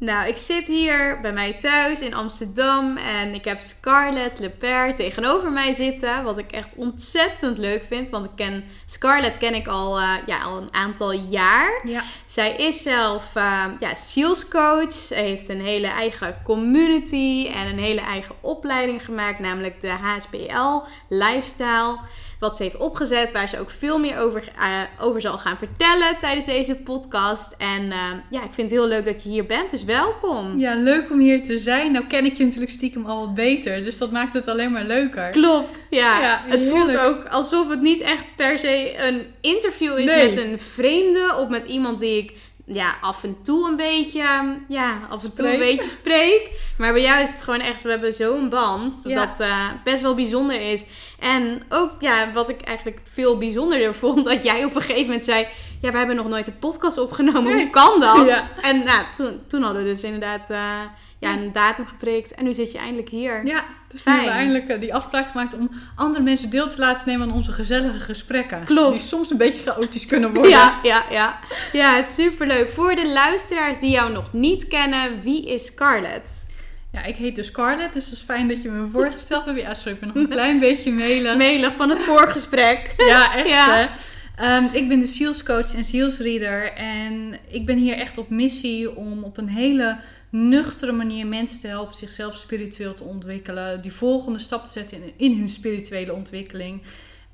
Nou, ik zit hier bij mij thuis in Amsterdam en ik heb Scarlett Lepere tegenover mij zitten. Wat ik echt ontzettend leuk vind, want ik ken Scarlett ken ik al, eh, ja, al een aantal jaar. Ja. Zij is zelf uh, ja, sales coach. Ze heeft een hele eigen community en een hele eigen opleiding gemaakt, namelijk de HSPL Lifestyle wat ze heeft opgezet, waar ze ook veel meer over, uh, over zal gaan vertellen tijdens deze podcast. En uh, ja, ik vind het heel leuk dat je hier bent, dus welkom. Ja, leuk om hier te zijn. Nou ken ik je natuurlijk stiekem al wat beter, dus dat maakt het alleen maar leuker. Klopt, ja. Ja, het voelt ook alsof het niet echt per se een interview is Nee. met een vreemde of met iemand die ik ja, af en toe een beetje, ja, af en toe een beetje spreek. Maar bij jou is het gewoon echt, we hebben zo'n band, Ja. dat eh, best wel bijzonder is. En ook, ja, wat ik eigenlijk veel bijzonderder vond, dat jij op een gegeven moment zei, ja, we hebben nog nooit een podcast opgenomen, Nee. hoe kan dat? Ja. En nou, toen, toen hadden we dus inderdaad eh, ja, een datum geprikt en nu zit je eindelijk hier. Ja, dus nu hebben we Fijn. eindelijk eh, die afspraak gemaakt om andere mensen deel te laten nemen aan onze gezellige gesprekken. Klopt. Die soms een beetje chaotisch kunnen worden. Ja, ja, ja. Ja, superleuk. Voor de luisteraars die jou nog niet kennen, wie is Scarlett? Ja, ik heet dus Scarlett, dus het is fijn dat je me voorgesteld hebt. Ja, sorry, ik ben nog een klein beetje melig. Melig van het voorgesprek. Ja, echt Ja. hè. Ehm, ik ben de Seals Coach en Seals Reader. En ik ben hier echt op missie om op een hele nuchtere manier mensen te helpen zichzelf spiritueel te ontwikkelen. Die volgende stap te zetten in, hun spirituele ontwikkeling.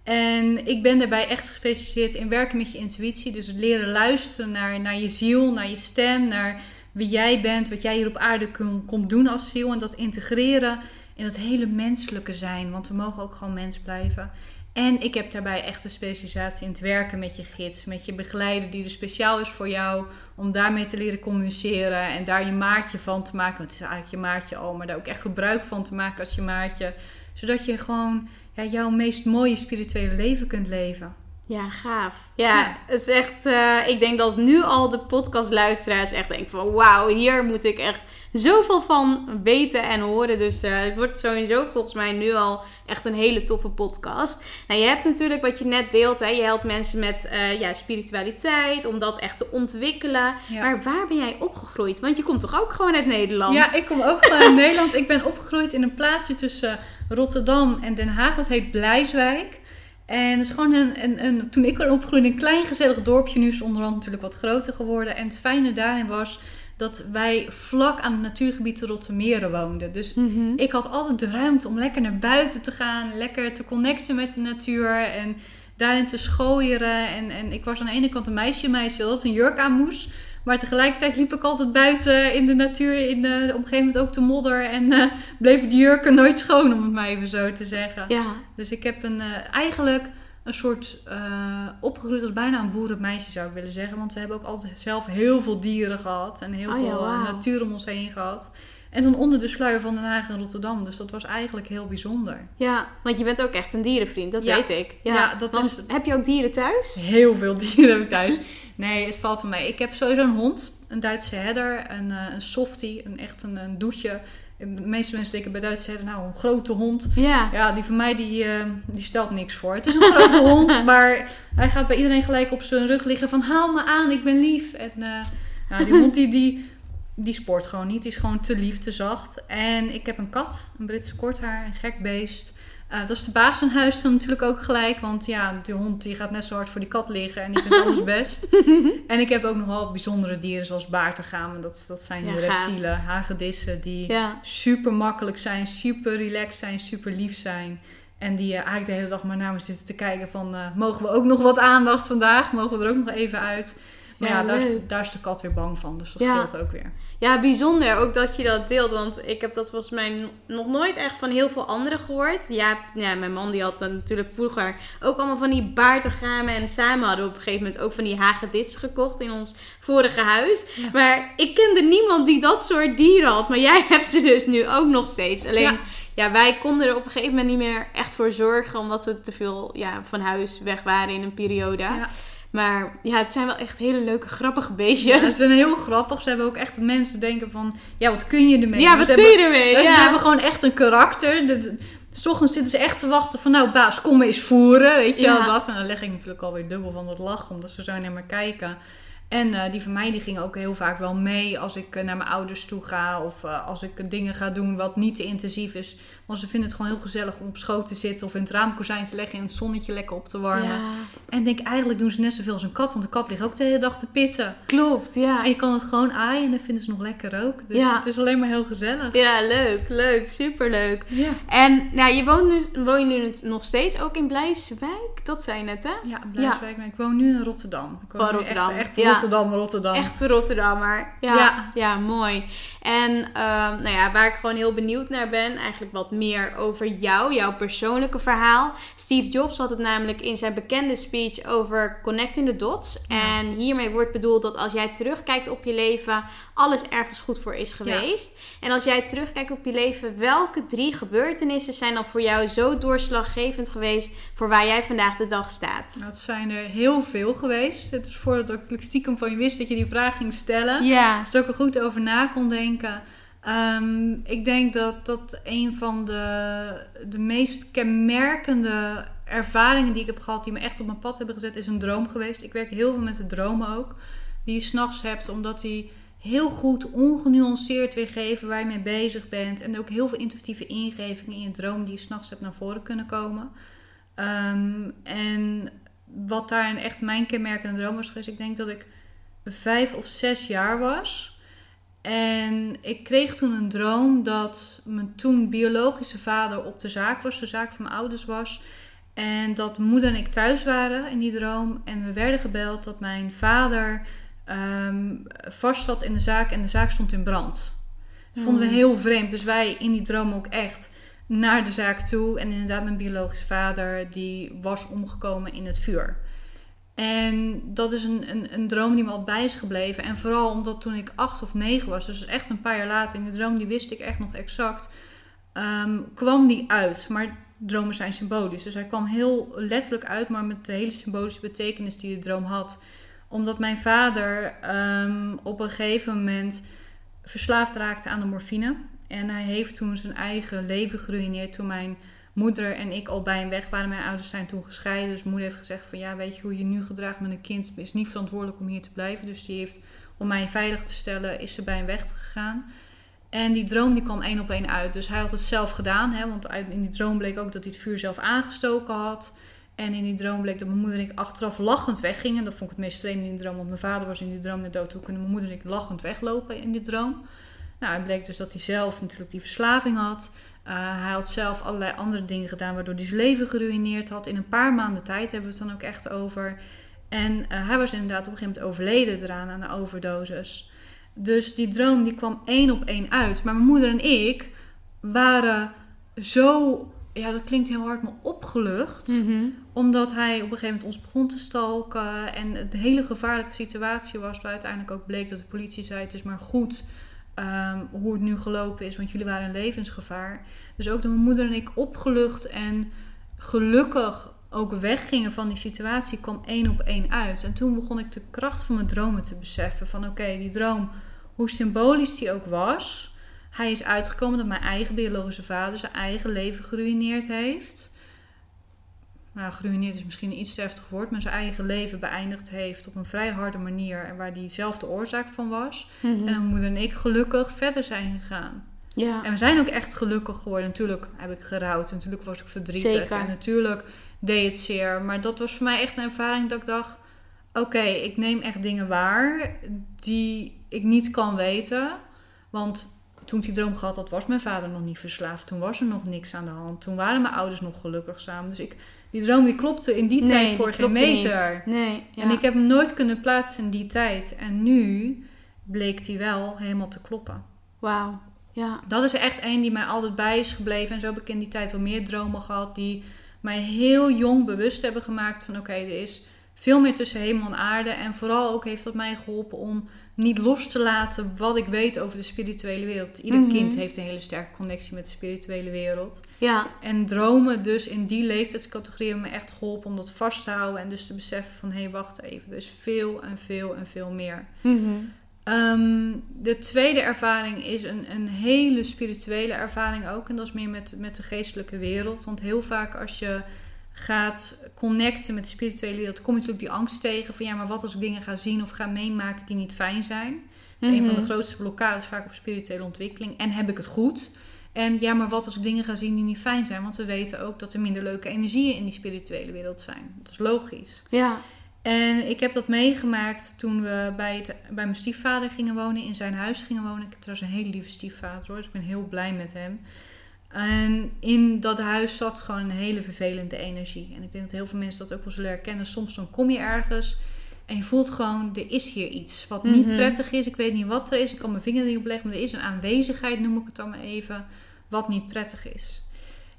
En ik ben daarbij echt gespecialiseerd in werken met je intuïtie. Dus het leren luisteren naar, naar je ziel, naar je stem, naar wie jij bent, wat jij hier op aarde kun- komt doen als ziel. En dat integreren in het hele menselijke zijn. Want we mogen ook gewoon mens blijven. En ik heb daarbij echt een specialisatie in het werken met je gids, met je begeleider die er speciaal is voor jou, om daarmee te leren communiceren en daar je maatje van te maken. Want het is eigenlijk je maatje al, maar daar ook echt gebruik van te maken als je maatje. Zodat je gewoon ja, jouw meest mooie spirituele leven kunt leven. Ja, gaaf. Ja, Ja. het is echt... eh, ik denk dat nu al de podcastluisteraars echt denken van... Wauw, hier moet ik echt zoveel van weten en horen. Dus eh, het wordt sowieso volgens mij nu al echt een hele toffe podcast. Nou, je hebt natuurlijk wat je net deelt. Hè, je helpt mensen met eh, ja, spiritualiteit. Om dat echt te ontwikkelen. Ja. Maar waar ben jij opgegroeid? Want je komt toch ook gewoon uit Nederland? Ja, ik kom ook gewoon uit Nederland. Ik ben opgegroeid in een plaatsje tussen Rotterdam en Den Haag. Dat heet Blijswijk. En het is gewoon een, een, een, toen ik er opgroeide, een klein gezellig dorpje. Nu is het onderhand natuurlijk wat groter geworden. En het fijne daarin was dat wij vlak aan het natuurgebied de Rottermeren woonden. Dus Mhm. ik had altijd de ruimte om lekker naar buiten te gaan, lekker te connecten met de natuur en daarin te schooieren. En, en ik was aan de ene kant een meisje, meisje dat een jurk aan moest. Maar tegelijkertijd liep ik altijd buiten in de natuur, in de, op een gegeven moment ook de modder. En eh bleven die jurken nooit schoon, om het maar even zo te zeggen. Ja, Dus ik heb een, eh, eigenlijk een soort eh, opgegroeid als bijna een boerenmeisje zou ik willen zeggen. Want we hebben ook altijd zelf heel veel dieren gehad en heel Oh veel eh, natuur om ons heen gehad. En dan onder de sluier van Den Haag en Rotterdam. Dus dat was eigenlijk heel bijzonder. ja, want je bent ook echt een dierenvriend, dat Ja. weet ik. Ja, Ja, dat want is- heb je ook dieren thuis? Heel veel dieren heb ik thuis. Nee, het valt van mij. Ik heb sowieso een hond. Een Duitse herder. Een, eh, een softie. Een echt een, een doetje. De meeste mensen denken bij Duits zeggen, nou, een grote hond. Ja. Ja, die van mij die, eh, die stelt niks voor. Het is een grote hond, maar hij gaat bij iedereen gelijk op zijn rug liggen van haal me aan, ik ben lief. En eh, nou, die hond die, die, die sport gewoon niet. Die is gewoon te lief, te zacht. En ik heb een kat, een Britse korthaar, een gek beest. Eh, dat is de baas in huis dan natuurlijk ook gelijk. Want ja, die hond die gaat net zo hard voor die kat liggen en die vindt alles best. en ik heb ook nog wel bijzondere dieren zoals baartegamen. Dat, dat zijn Ja, reptielen, hagedissen die Ja. super makkelijk zijn, super relaxed zijn, super lief zijn. En die eh, eigenlijk de hele dag maar naar me zitten te kijken van... eh, mogen we ook nog wat aandacht vandaag? Mogen we er ook nog even uit? Maar ja, Ja, daar, is de kat weer bang van. Dus dat Ja. scheelt ook weer. Ja, bijzonder ook dat je dat deelt. Want ik heb dat volgens mij nog nooit echt van heel veel anderen gehoord. Ja, ja mijn man die had dan natuurlijk vroeger ook allemaal van die baartegamen. En samen hadden we op een gegeven moment ook van die hagedis gekocht in ons vorige huis. Ja. Maar ik kende niemand die dat soort dieren had. Maar jij hebt ze dus nu ook nog steeds. Alleen, ja. Ja. wij konden er op een gegeven moment niet meer echt voor zorgen. Omdat we te veel ja, van huis weg waren in een periode. Ja. Maar ja, het zijn wel echt hele leuke, grappige Ja, beestjes. het zijn heel grappig. Ze hebben ook echt mensen denken van... Ja, wat kun je ermee? Ja, wat ze kun hebben- je ermee? Ja. Ze hebben gewoon echt een karakter. De, de- s ochtends zitten ze echt te wachten van... Nou, baas, kom eens voeren. Weet je Ja. wel dat? En dan leg ik natuurlijk alweer dubbel van het lachen. Omdat ze zo naar me kijken. En eh, die van mij die gingen ook heel vaak wel mee als ik eh, naar mijn ouders toe ga. Of eh, als ik dingen ga doen wat niet te intensief is. Want ze vinden het gewoon heel gezellig om op schoot te zitten. Of in het raamkozijn te leggen en het zonnetje lekker op te warmen. Ja, En ik denk eigenlijk doen ze net zoveel als een kat. Want de kat ligt ook de hele dag te pitten. klopt. Ja. En je kan het gewoon aaien en dat vinden ze nog lekker ook. Dus Ja. het is alleen maar heel gezellig. Ja, leuk, leuk, superleuk. Ja. En nou, je woont nu, woon je nu nog steeds ook in Blijswijk? Dat zei je net, hè? Ja, Blijswijk. Maar ik woon nu in Rotterdam. Ik woon Van Rotterdam. Echt, echt Ja. Rotterdam, Rotterdam. Echte Rotterdammer. Ja, ja. Ja. mooi. En ehm, nou ja, waar ik gewoon heel benieuwd naar ben, eigenlijk wat meer over jou, jouw persoonlijke verhaal. Steve Jobs had het namelijk in zijn bekende speech over connecting the dots. Ja. En hiermee wordt bedoeld dat als jij terugkijkt op je leven, alles ergens goed voor is geweest. En als jij terugkijkt op je leven, welke drie gebeurtenissen zijn dan voor jou zo doorslaggevend geweest voor waar jij vandaag de dag staat? Het zijn er heel veel geweest. Het is voordat ik stiekem van je wist dat je die vraag ging stellen. Ja. Dus dat ik er goed over na kon denken. Ehm, ik denk dat dat een van de, de meest kenmerkende ervaringen die ik heb gehad, die me echt op mijn pad hebben gezet, is een droom geweest. Ik werk heel veel met de dromen ook, die je s'nachts hebt, omdat die heel goed ongenuanceerd weergeven waar je mee bezig bent. En ook heel veel intuïtieve ingevingen in je droom die je s'nachts hebt naar voren kunnen komen. Ehm, en wat daarin echt mijn kenmerkende droom was geweest, ik denk dat ik vijf of zes jaar was. En ik kreeg toen een droom dat mijn toen biologische vader op de zaak was, de zaak van mijn ouders was. En dat moeder en ik thuis waren in die droom. En we werden gebeld dat mijn vader ehm vast zat in de zaak en de zaak stond in brand. Dat vonden we Hmm. heel vreemd. Dus wij in die droom ook echt naar de zaak toe. En inderdaad, mijn biologische vader die was omgekomen in het vuur. En dat is een, een, een droom die me altijd bij is gebleven. En vooral omdat toen ik acht of negen was, dus echt een paar jaar later, in de droom die wist ik echt nog exact, ehm, kwam die uit. Maar dromen zijn symbolisch. Dus hij kwam heel letterlijk uit, maar met de hele symbolische betekenis die de droom had. Omdat mijn vader ehm, op een gegeven moment verslaafd raakte aan de morfine. En hij heeft toen zijn eigen leven geruineerd toen mijn moeder en ik al bij hem weg waren. Mijn ouders zijn toen gescheiden. Dus moeder heeft gezegd van ja, weet je hoe je nu gedraagt met een kind is niet verantwoordelijk om hier te blijven. Dus die heeft, om mij veilig te stellen, is ze bij hem weggegaan. En die droom die kwam één op één uit. Dus hij had het zelf gedaan. Hè, want in die droom bleek ook dat hij het vuur zelf aangestoken had. En in die droom bleek dat mijn moeder en ik achteraf lachend weggingen. Dat vond ik het meest vreemde in de droom. Want mijn vader was in die droom net dood. Toen kunnen mijn moeder en ik lachend weglopen in die droom. Nou, het bleek dus dat hij zelf natuurlijk die verslaving had. Uh, hij had zelf allerlei andere dingen gedaan waardoor hij zijn leven geruineerd had. In een paar maanden tijd hebben we het dan ook echt over. En uh, hij was inderdaad op een gegeven moment overleden eraan aan de overdosis. Dus die droom die kwam één op één uit. Maar mijn moeder en ik waren zo, ja dat klinkt heel hard, maar opgelucht. Mhm. Omdat hij op een gegeven moment ons begon te stalken. En het een hele gevaarlijke situatie was. Waar uiteindelijk ook bleek dat de politie zei: Het is maar goed um, hoe het nu gelopen is. Want jullie waren in levensgevaar. Dus ook dat mijn moeder en ik opgelucht en gelukkig ook weggingen van die situatie. kwam één op één uit. En toen begon ik de kracht van mijn dromen te beseffen. Van oké, die droom, hoe symbolisch die ook was. hij is uitgekomen dat mijn eigen biologische vader zijn eigen leven geruineerd heeft. Nou, geruineerd is misschien een iets te heftig woord, maar zijn eigen leven beëindigd heeft op een vrij harde manier en waar die zelf de oorzaak van was. Mhm. En mijn moeder en ik gelukkig verder zijn gegaan. Ja. En we zijn ook echt gelukkig geworden. Natuurlijk heb ik gerouwd, natuurlijk was ik verdrietig Zeker. en natuurlijk deed het zeer. Maar dat was voor mij echt een ervaring dat ik dacht: oké, ik neem echt dingen waar die ik niet kan weten. Want toen ik die droom gehad had, was mijn vader nog niet verslaafd. Toen was er nog niks aan de hand. Toen waren mijn ouders nog gelukkig samen. Dus ik, die droom die klopte in die Nee, tijd voor geen meter. Nee. Ja. En ik heb hem nooit kunnen plaatsen in die tijd. En nu bleek die wel helemaal te kloppen. Wauw. Ja. Dat is echt één die mij altijd bij is gebleven. En zo heb ik in die tijd wel meer dromen gehad die mij heel jong bewust hebben gemaakt van oké, er is veel meer tussen hemel en aarde. En vooral ook heeft dat mij geholpen om niet los te laten wat ik weet over de spirituele wereld. Ieder Mhm. kind heeft een hele sterke connectie met de spirituele wereld. Ja. En dromen dus in die leeftijdscategorie hebben me echt geholpen om dat vast te houden. En dus te beseffen van hé, hey, wacht even. Er is veel en veel en veel meer. Mhm. Ehm, de tweede ervaring is een, een hele spirituele ervaring ook. En dat is meer met, met de geestelijke wereld. Want heel vaak als je gaat connecten met de spirituele wereld, kom je natuurlijk die angst tegen van ja, maar wat als ik dingen ga zien of ga meemaken die niet fijn zijn. Dat is een van de Mhm. grootste blokkades vaak op spirituele ontwikkeling. En heb ik het goed? En ja, maar wat als ik dingen ga zien die niet fijn zijn? Want we weten ook dat er minder leuke energieën in die spirituele wereld zijn. Dat is logisch. Ja. En ik heb dat meegemaakt toen we bij, het, bij mijn stiefvader gingen wonen, in zijn huis gingen wonen. Ik heb trouwens een hele lieve stiefvader hoor, dus ik ben heel blij met hem. En in dat huis zat gewoon een hele vervelende energie. En ik denk dat heel veel mensen dat ook wel zullen herkennen. Soms dan kom je ergens en je voelt gewoon, er is hier iets wat niet Mhm. prettig is. Ik weet niet wat er is, ik kan mijn vinger er niet op leggen, maar er is een aanwezigheid, noem ik het dan maar even, wat niet prettig is.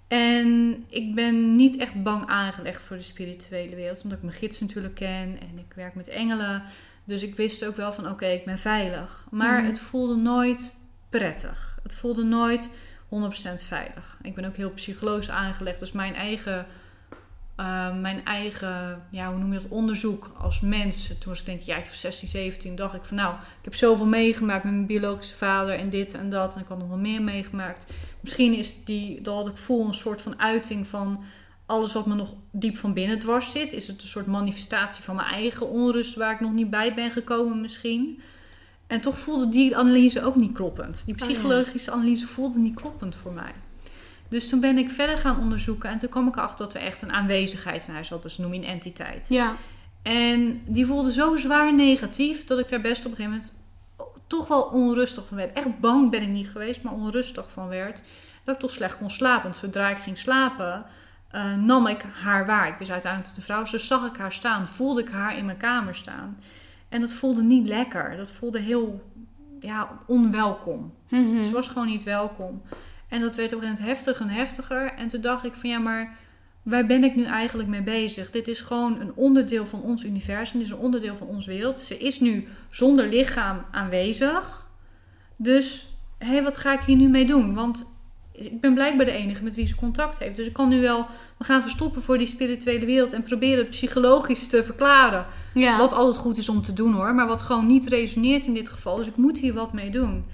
En ik ben niet echt bang aangelegd voor de spirituele wereld, omdat ik mijn gids natuurlijk ken en ik werk met engelen. Dus ik wist ook wel van oké, ik ben veilig. Maar Mhm. het voelde nooit prettig. Het voelde nooit 100% veilig. Ik ben ook heel psychologisch aangelegd, dus mijn eigen, eh, mijn eigen ja, hoe noem je dat, onderzoek als mens. Toen was ik denk ik, ja, 16, 17, dacht ik van nou, ik heb zoveel meegemaakt met mijn biologische vader en dit en dat. En ik had nog wel meer meegemaakt. Misschien is die, dat ik voel, een soort van uiting van alles wat me nog diep van binnen dwars zit. Is het een soort manifestatie van mijn eigen onrust waar ik nog niet bij ben gekomen misschien. En toch voelde die analyse ook niet kloppend. Die Oh, psychologische analyse voelde niet kloppend voor mij. Dus toen ben ik verder gaan onderzoeken en toen kwam ik erachter dat we echt een aanwezigheid in huis hadden. Dus noem je een entiteit. Ja. En die voelde zo zwaar negatief dat ik daar best op een gegeven moment toch wel onrustig van werd. Echt bang ben ik niet geweest, maar onrustig van werd. Dat ik toch slecht kon slapen. Want zodra ik ging slapen, eh, nam ik haar waar. Ik was uiteindelijk tot de vrouw, dus zag ik haar staan. Voelde ik haar in mijn kamer staan. En dat voelde niet lekker. Dat voelde heel ja, onwelkom. Mhm. Ze was gewoon niet welkom. En dat werd op een gegeven moment heftiger en heftiger. En toen dacht ik van ja, maar waar ben ik nu eigenlijk mee bezig? Dit is gewoon een onderdeel van ons universum. Dit is een onderdeel van onze wereld. Ze is nu zonder lichaam aanwezig. Dus hé, wat ga ik hier nu mee doen? Want ik ben blijkbaar de enige met wie ze contact heeft. Dus ik kan nu wel me gaan verstoppen voor die spirituele wereld en proberen het psychologisch te verklaren. Ja. Wat altijd goed is om te doen hoor, maar wat gewoon niet resoneert in dit geval. Dus ik moet hier wat mee doen.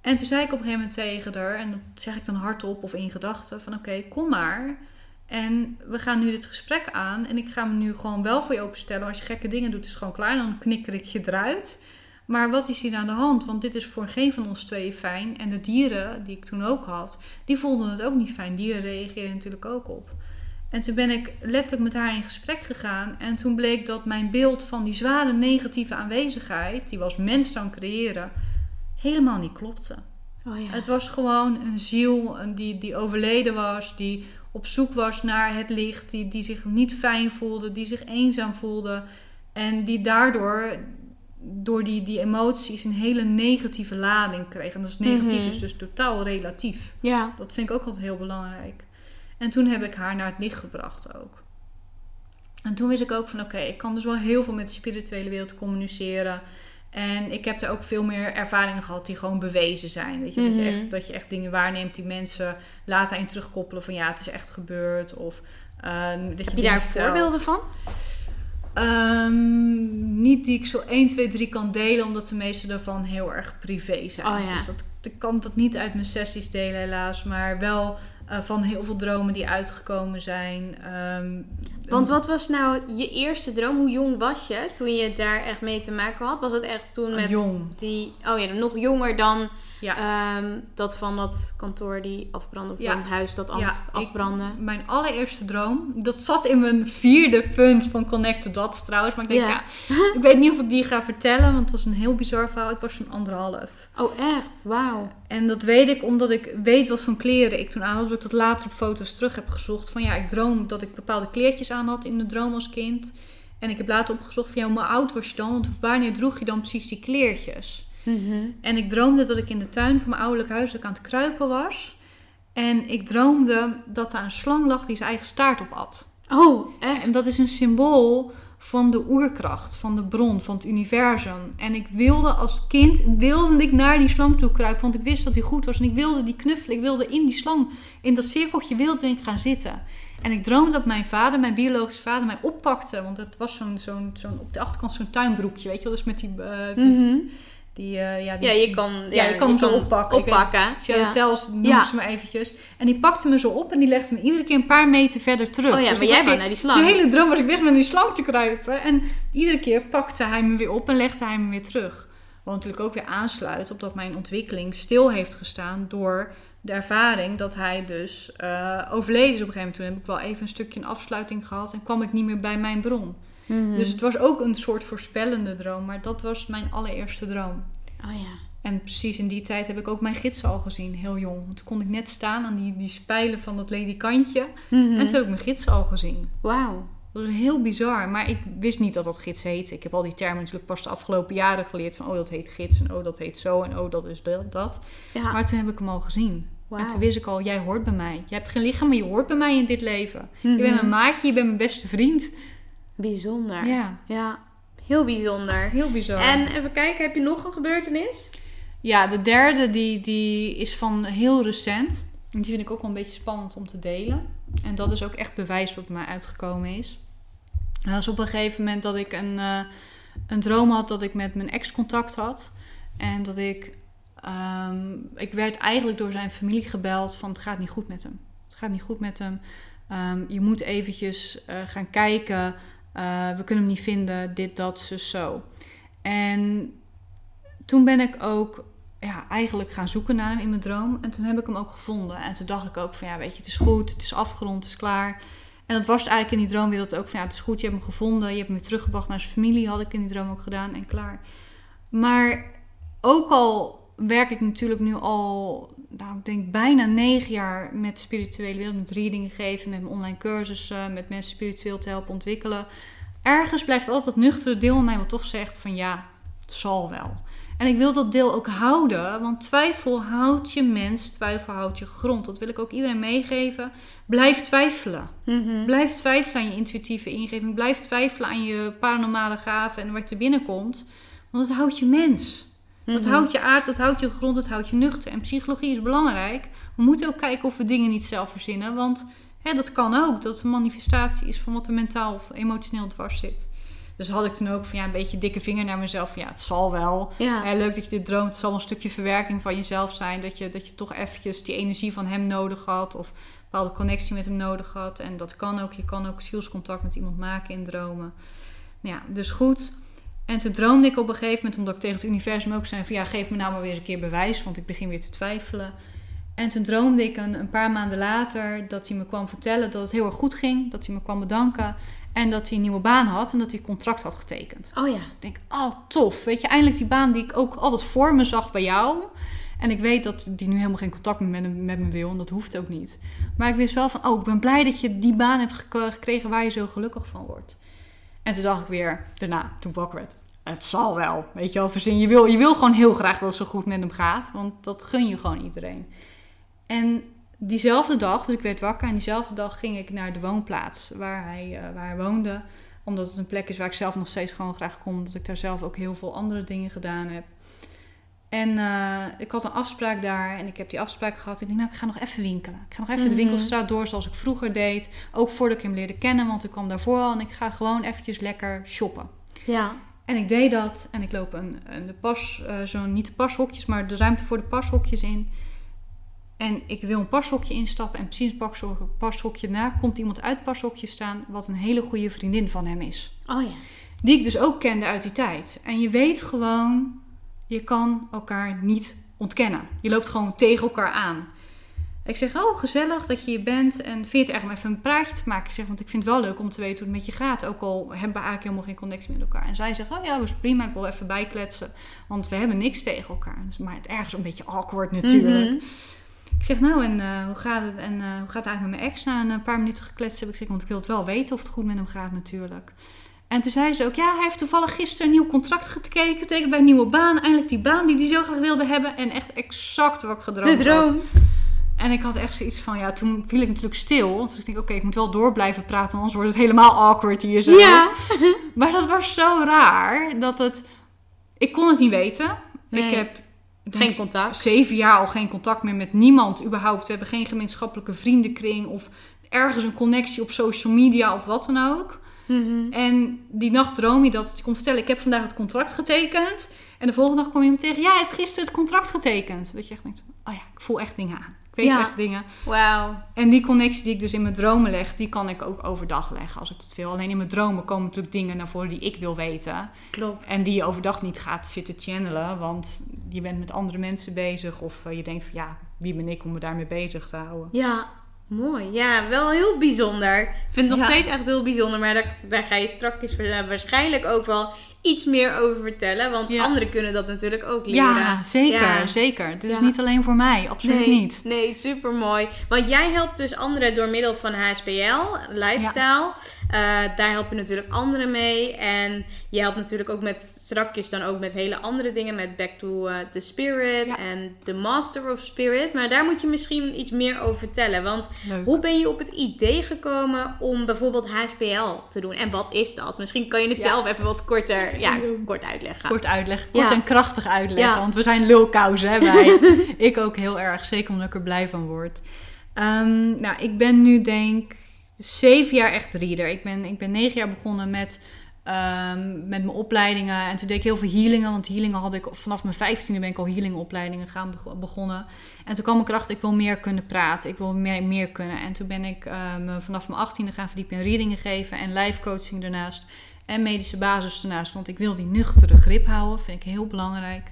En toen zei ik op een gegeven moment tegen haar, en dat zeg ik dan hardop of in gedachten, van oké, kom maar. En we gaan nu dit gesprek aan en ik ga me nu gewoon wel voor je openstellen. Als je gekke dingen doet, is het gewoon klaar. Dan knikker ik je eruit. Maar wat is hier aan de hand? Want dit is voor geen van ons tweeën fijn. En de dieren, die ik toen ook had, die voelden het ook niet fijn. Dieren reageerden natuurlijk ook op. En toen ben ik letterlijk met haar in gesprek gegaan. En toen bleek dat mijn beeld van die zware negatieve aanwezigheid, die we als mens dan creëren, helemaal niet klopte. Oh ja. Het was gewoon een ziel die, die overleden was, die op zoek was naar het licht, die, die zich niet fijn voelde, die zich eenzaam voelde. En die daardoor, door die, die emoties, een hele negatieve lading kreeg. En dat is negatief, Mhm. is dus totaal relatief. Ja. Dat vind ik ook altijd heel belangrijk. En toen heb ik haar naar het licht gebracht ook. En toen wist ik ook van oké, ik kan dus wel heel veel met de spirituele wereld communiceren. En ik heb er ook veel meer ervaringen gehad die gewoon bewezen zijn. Weet je? dat, je Mhm. echt, dat je echt dingen waarneemt die mensen later je terugkoppelen van ja, het is echt gebeurd. Of, eh, dat Heb je dingen daar vertelt. voorbeelden van? Ehm, niet die ik zo 1, 2, 3 kan delen, omdat de meeste daarvan heel erg privé zijn. Oh ja. Dus dat, ik kan dat niet uit mijn sessies delen, helaas. Maar wel eh, van heel veel dromen die uitgekomen zijn. Ehm, Want wat was nou je eerste droom? Hoe jong was je toen je daar echt mee te maken had? Was het echt toen met Jong. die... Oh ja, nog jonger dan Ja. ehm, dat van dat kantoor die afbrandde. Of Ja. van het huis dat af, Ja, ik- afbrandde. Mijn allereerste droom, dat zat in mijn vierde punt van Connect the Dots trouwens. Maar ik denk, Ja. ja. ik weet niet of ik die ga vertellen, want dat is een heel bizar verhaal. Ik was zo'n anderhalf. Oh echt? Wauw. En dat weet ik omdat ik weet wat voor kleren ik toen aan had. Dat ik dat later op foto's terug heb gezocht. Van ja, ik droom dat ik bepaalde kleertjes aan had in de droom als kind. En ik heb later opgezocht van ja, hoe oud was je dan? Want wanneer droeg je dan precies die kleertjes? Mhm. En ik droomde dat ik in de tuin van mijn ouderlijk huis aan het kruipen was. En ik droomde dat daar een slang lag die zijn eigen staart op at. Oh, echt? En dat is een symbool van de oerkracht, van de bron, van het universum. En ik wilde als kind, wilde ik naar die slang toe kruipen, want ik wist dat hij goed was. En ik wilde die knuffelen, ik wilde in die slang, in dat cirkeltje wilde ik gaan zitten. En ik droomde dat mijn vader, mijn biologische vader, mij oppakte. Want het was zo'n, zo'n, zo'n op de achterkant zo'n tuinbroekje, weet je wel. Dus met die, eh, Mhm. Die, eh, ja, die Ja, je kan, ja, je kan hem zo oppakken. Oppakken. Tells noemde Ja. ze me eventjes. En die pakte me zo op en die legde me iedere keer een paar meter verder terug. Oh ja, Dus maar jij wou naar die slang. De hele droom was ik weg naar die slang te kruipen. En iedere keer pakte hij me weer op en legde hij me weer terug. Wat natuurlijk ook weer aansluit op dat mijn ontwikkeling stil heeft gestaan door de ervaring dat hij dus eh, overleden is op een gegeven moment. Toen heb ik wel even een stukje een afsluiting gehad en kwam ik niet meer bij mijn bron. Mhm. Dus het was ook een soort voorspellende droom, maar dat was mijn allereerste droom. Oh ja. En precies in die tijd heb ik ook mijn gids al gezien, heel jong. Want toen kon ik net staan aan die, die spijlen van dat ledikantje. Mhm. En toen heb ik mijn gids al gezien. Wauw. Dat was heel bizar. Maar ik wist niet dat dat gids heet. Ik heb al die termen natuurlijk pas de afgelopen jaren geleerd. Van oh, dat heet gids. En oh, dat heet zo. En oh, dat is dat. Ja. Maar toen heb ik hem al gezien. En toen wist ik al, jij hoort bij mij. Je hebt geen lichaam, maar je hoort bij mij in dit leven. Mhm. Je bent mijn maatje, je bent mijn beste vriend. Bijzonder. Ja, Ja. Heel bijzonder. heel bizar. En even kijken, heb je nog een gebeurtenis? Ja, de derde die, die is van heel recent. En die vind ik ook wel een beetje spannend om te delen. En dat is ook echt bewijs wat mij uitgekomen is. En dat is op een gegeven moment dat ik een, eh, een droom had dat ik met mijn ex contact had. En dat ik... ehm, ik werd eigenlijk door zijn familie gebeld van het gaat niet goed met hem. Het gaat niet goed met hem. Ehm, je moet eventjes eh, gaan kijken. Eh, we kunnen hem niet vinden. Dit, dat, zus, zo. En toen ben ik ook ja, eigenlijk gaan zoeken naar hem in mijn droom. En toen heb ik hem ook gevonden. En toen dacht ik ook van ja, weet je, het is goed, het is afgerond, het is klaar. En dat was eigenlijk in die droomwereld ook van ja, het is goed, je hebt hem gevonden. Je hebt hem weer teruggebracht naar zijn familie, had ik in die droom ook gedaan en klaar. Maar ook al werk ik natuurlijk nu al, nou ik denk bijna negen jaar met de spirituele wereld. Met readingen geven, met mijn online cursussen, met mensen spiritueel te helpen ontwikkelen. Ergens blijft altijd dat nuchtere deel in mij wat toch zegt van ja, het zal wel. En ik wil dat deel ook houden, want twijfel houdt je mens, twijfel houdt je grond. Dat wil ik ook iedereen meegeven. Blijf twijfelen. Mhm. Blijf twijfelen aan je intuïtieve ingeving. Blijf twijfelen aan je paranormale gaven en wat er binnenkomt. Want het houdt je mens. Dat Mhm. houdt je aard, dat houdt je grond, dat houdt je nuchter. En psychologie is belangrijk. We moeten ook kijken of we dingen niet zelf verzinnen. Want hè, dat kan ook. Dat het een manifestatie is van wat er mentaal of emotioneel dwars zit. Dus had ik toen ook van ja, een beetje dikke vinger naar mezelf. Van, ja, het zal wel. Ja. Leuk dat je dit droomt. Het zal een stukje verwerking van jezelf zijn. Dat je, dat je toch eventjes die energie van hem nodig had. Of een bepaalde connectie met hem nodig had. En dat kan ook. Je kan ook zielscontact met iemand maken in dromen. Ja, dus goed. En toen droomde ik op een gegeven moment, omdat ik tegen het universum ook zei van ja, geef me nou maar weer eens een keer bewijs, want ik begin weer te twijfelen. En toen droomde ik een, een paar maanden later dat hij me kwam vertellen dat het heel erg goed ging, dat hij me kwam bedanken en dat hij een nieuwe baan had en dat hij een contract had getekend. Oh ja. Ik denk, oh tof, weet je, eindelijk die baan die ik ook altijd voor me zag bij jou. En ik weet dat die nu helemaal geen contact meer met, met me wil en dat hoeft ook niet. Maar ik wist wel van, oh, ik ben blij dat je die baan hebt gek- gekregen waar je zo gelukkig van wordt. En toen dacht ik weer, daarna, toen ik wakker werd, het zal wel. Weet je wel, verzin, je wil, je wil gewoon heel graag dat het zo goed met hem gaat, want dat gun je gewoon iedereen. En diezelfde dag, dus ik werd wakker en diezelfde dag ging ik naar de woonplaats waar hij, eh, waar hij woonde. Omdat het een plek is waar ik zelf nog steeds gewoon graag kom, omdat ik daar zelf ook heel veel andere dingen gedaan heb. En eh, ik had een afspraak daar en ik heb die afspraak gehad. Ik denk, nou, ik ga nog even winkelen. Ik ga nog even de Mhm. winkelstraat door zoals ik vroeger deed. Ook voordat ik hem leerde kennen, want ik kwam daarvoor al. En ik ga gewoon eventjes lekker shoppen. Ja. En ik deed dat en ik loop een, een de pas, eh, zo niet de pashokjes, maar de ruimte voor de pashokjes in. En ik wil een pashokje instappen en precies het pashok- pashokje na komt iemand uit het pashokje staan, wat een hele goede vriendin van hem is. Oh ja. Die ik dus ook kende uit die tijd. En je weet gewoon, je kan elkaar niet ontkennen. Je loopt gewoon tegen elkaar aan. Ik zeg, oh gezellig dat je hier bent. En vind je het echt om even een praatje te maken? Ik zeg, want ik vind het wel leuk om te weten hoe het met je gaat. Ook al hebben we eigenlijk helemaal geen connectie met elkaar. En zij zegt, oh ja, dat is prima. Ik wil even bijkletsen. Want we hebben niks tegen elkaar. Dus, maar het ergens een beetje awkward natuurlijk. Mhm. Ik zeg, nou, en eh, hoe gaat het? En eh, hoe gaat het eigenlijk met mijn ex? Na een paar minuten gekletst heb ik gezegd, want ik wil het wel weten of het goed met hem gaat natuurlijk. En toen zei ze ook, ja, hij heeft toevallig gisteren een nieuw contract gekeken, getekend bij een nieuwe baan. Eindelijk die baan die hij zo graag wilde hebben. En echt exact wat ik gedroomd De had. droom. En ik had echt zoiets van, ja, toen viel ik natuurlijk stil. Want ik denk, oké, ik moet wel door blijven praten, anders wordt het helemaal awkward hier zo. Ja. Maar dat was zo raar, dat het... Ik kon het niet weten. Nee. Ik heb... ik Geen contact. zeven jaar al geen contact meer met niemand überhaupt. We hebben geen gemeenschappelijke vriendenkring of ergens een connectie op social media of wat dan ook. Mhm. En die nacht droom je dat je kon vertellen, ik heb vandaag het contract getekend. En de volgende dag kom je me tegen, ja, hij heeft gisteren het contract getekend. Dat je echt denkt, oh ja, ik voel echt dingen aan. Ik weet Ja. echt dingen. Wauw. En die connectie die ik dus in mijn dromen leg, die kan ik ook overdag leggen als ik dat wil. Alleen in mijn dromen komen natuurlijk dingen naar voren die ik wil weten. Klopt. En die je overdag niet gaat zitten channelen, want je bent met andere mensen bezig. Of eh, je denkt van ja, wie ben ik om me daarmee bezig te houden. Ja, mooi. Ja, wel heel bijzonder. Ik vind het nog Ja. steeds echt heel bijzonder. Maar daar, daar ga je straks eh, waarschijnlijk ook wel iets meer over vertellen. Want Ja. anderen kunnen dat natuurlijk ook leren. Ja, zeker, Ja. zeker. Dit is niet alleen voor mij, absoluut nee, niet. Nee, super mooi. Want jij helpt dus anderen door middel van HSPL, lifestyle. Eh, daar help je natuurlijk anderen mee. En je helpt natuurlijk ook met strakjes dan ook met hele andere dingen. Met Back to eh, the Spirit Ja. en The Master of Spirit. Maar daar moet je misschien iets meer over vertellen. Want Leuk. hoe ben je op het idee gekomen om bijvoorbeeld HSPL te doen? En wat is dat? Misschien kan je het Ja. zelf even wat korter, ja, kort uitleggen. Kort uitleggen, kort Ja. en krachtig uitleggen. Want we zijn lulkousen, hè, wij. ik ook heel erg, zeker omdat ik er blij van word. Ehm, nou, ik ben nu denk zeven jaar echt reader. Ik ben, ik ben negen jaar begonnen met, ehm, met mijn opleidingen. En toen deed ik heel veel healingen. Want healingen had ik vanaf mijn vijftiende ben ik al healingopleidingen gaan beg- begonnen. En toen kwam ik erachter, ik wil meer kunnen praten. Ik wil meer, meer kunnen. En toen ben ik ehm, vanaf mijn achttiende gaan verdiepen in readingen geven. En life coaching daarnaast. En medische basis ernaast. Want ik wil die nuchtere grip houden. Vind ik heel belangrijk.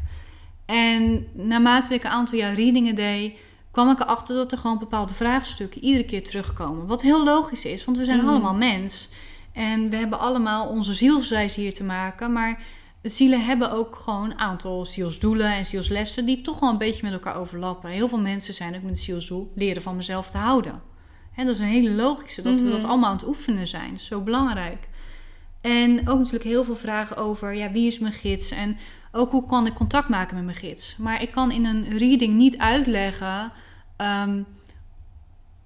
En naarmate ik een aantal jaar readingen deed, kwam ik erachter dat er gewoon bepaalde vraagstukken iedere keer terugkomen. Wat heel logisch is, want we zijn Mhm. allemaal mens. En we hebben allemaal onze zielsreis hier te maken. Maar zielen hebben ook gewoon een aantal zielsdoelen en zielslessen die toch wel een beetje met elkaar overlappen. Heel veel mensen zijn ook met een zielsdoel leren van mezelf te houden. Dat is een hele logische, dat we Mhm. dat allemaal aan het oefenen zijn. Zo belangrijk. En ook natuurlijk heel veel vragen over ja, wie is mijn gids en ook hoe kan ik contact maken met mijn gids. Maar ik kan in een reading niet uitleggen. ehm,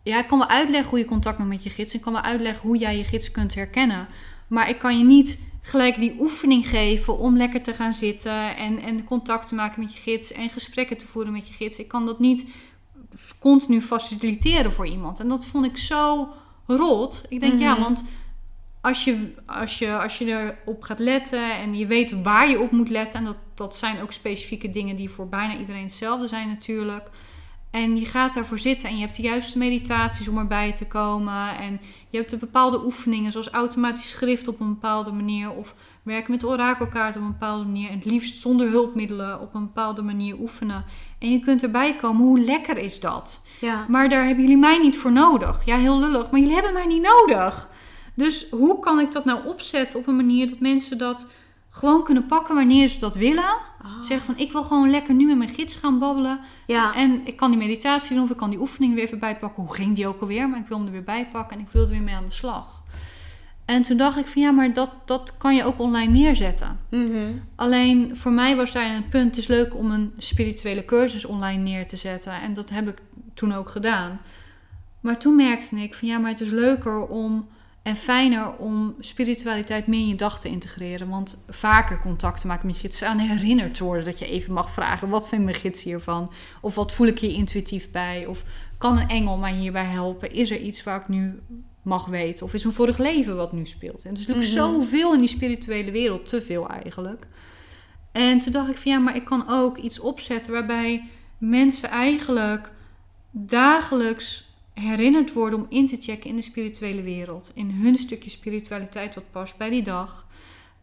ja, ik kan wel uitleggen hoe je contact maakt met je gids. Ik kan wel uitleggen hoe jij je gids kunt herkennen. Maar ik kan je niet gelijk die oefening geven om lekker te gaan zitten en, en contact te maken met je gids en gesprekken te voeren met je gids. Ik kan dat niet continu faciliteren voor iemand. En dat vond ik zo rot. Ik denk, ja, Mhm. want als je, als, je, als je erop gaat letten en je weet waar je op moet letten, en dat, dat zijn ook specifieke dingen die voor bijna iedereen hetzelfde zijn natuurlijk. En je gaat daarvoor zitten en je hebt de juiste meditaties om erbij te komen. En je hebt de bepaalde oefeningen, zoals automatisch schrift op een bepaalde manier. Of werken met orakelkaart op een bepaalde manier. En het liefst zonder hulpmiddelen op een bepaalde manier oefenen. En je kunt erbij komen. Hoe lekker is dat? Ja. Maar daar hebben jullie mij niet voor nodig. Ja, heel lullig, maar jullie hebben mij niet nodig. Dus hoe kan ik dat nou opzetten op een manier dat mensen dat gewoon kunnen pakken wanneer ze dat willen? Ah. Zeggen van ik wil gewoon lekker nu met mijn gids gaan babbelen. Ja. En ik kan die meditatie doen of ik kan die oefening weer even bijpakken. Hoe ging die ook alweer? Maar ik wil hem er weer bij pakken en ik wil er weer mee aan de slag. En toen dacht ik van ja, maar dat, dat kan je ook online neerzetten. Mhm. Alleen voor mij was daar een punt, het is leuk om een spirituele cursus online neer te zetten. En dat heb ik toen ook gedaan. Maar toen merkte ik van ja, maar het is leuker om En fijner om spiritualiteit meer in je dag te integreren. Want vaker contact te maken met je gids. Aan herinnerd te worden dat je even mag vragen: wat vindt mijn gids hiervan? Of wat voel ik hier intuïtief bij? Of kan een engel mij hierbij helpen? Is er iets waar ik nu mag weten? Of is een vorig leven wat nu speelt? En er is natuurlijk Mhm. zoveel in die spirituele wereld, te veel eigenlijk. En toen dacht ik van ja, maar ik kan ook iets opzetten waarbij mensen eigenlijk dagelijks herinnerd worden om in te checken in de spirituele wereld. In hun stukje spiritualiteit wat past bij die dag.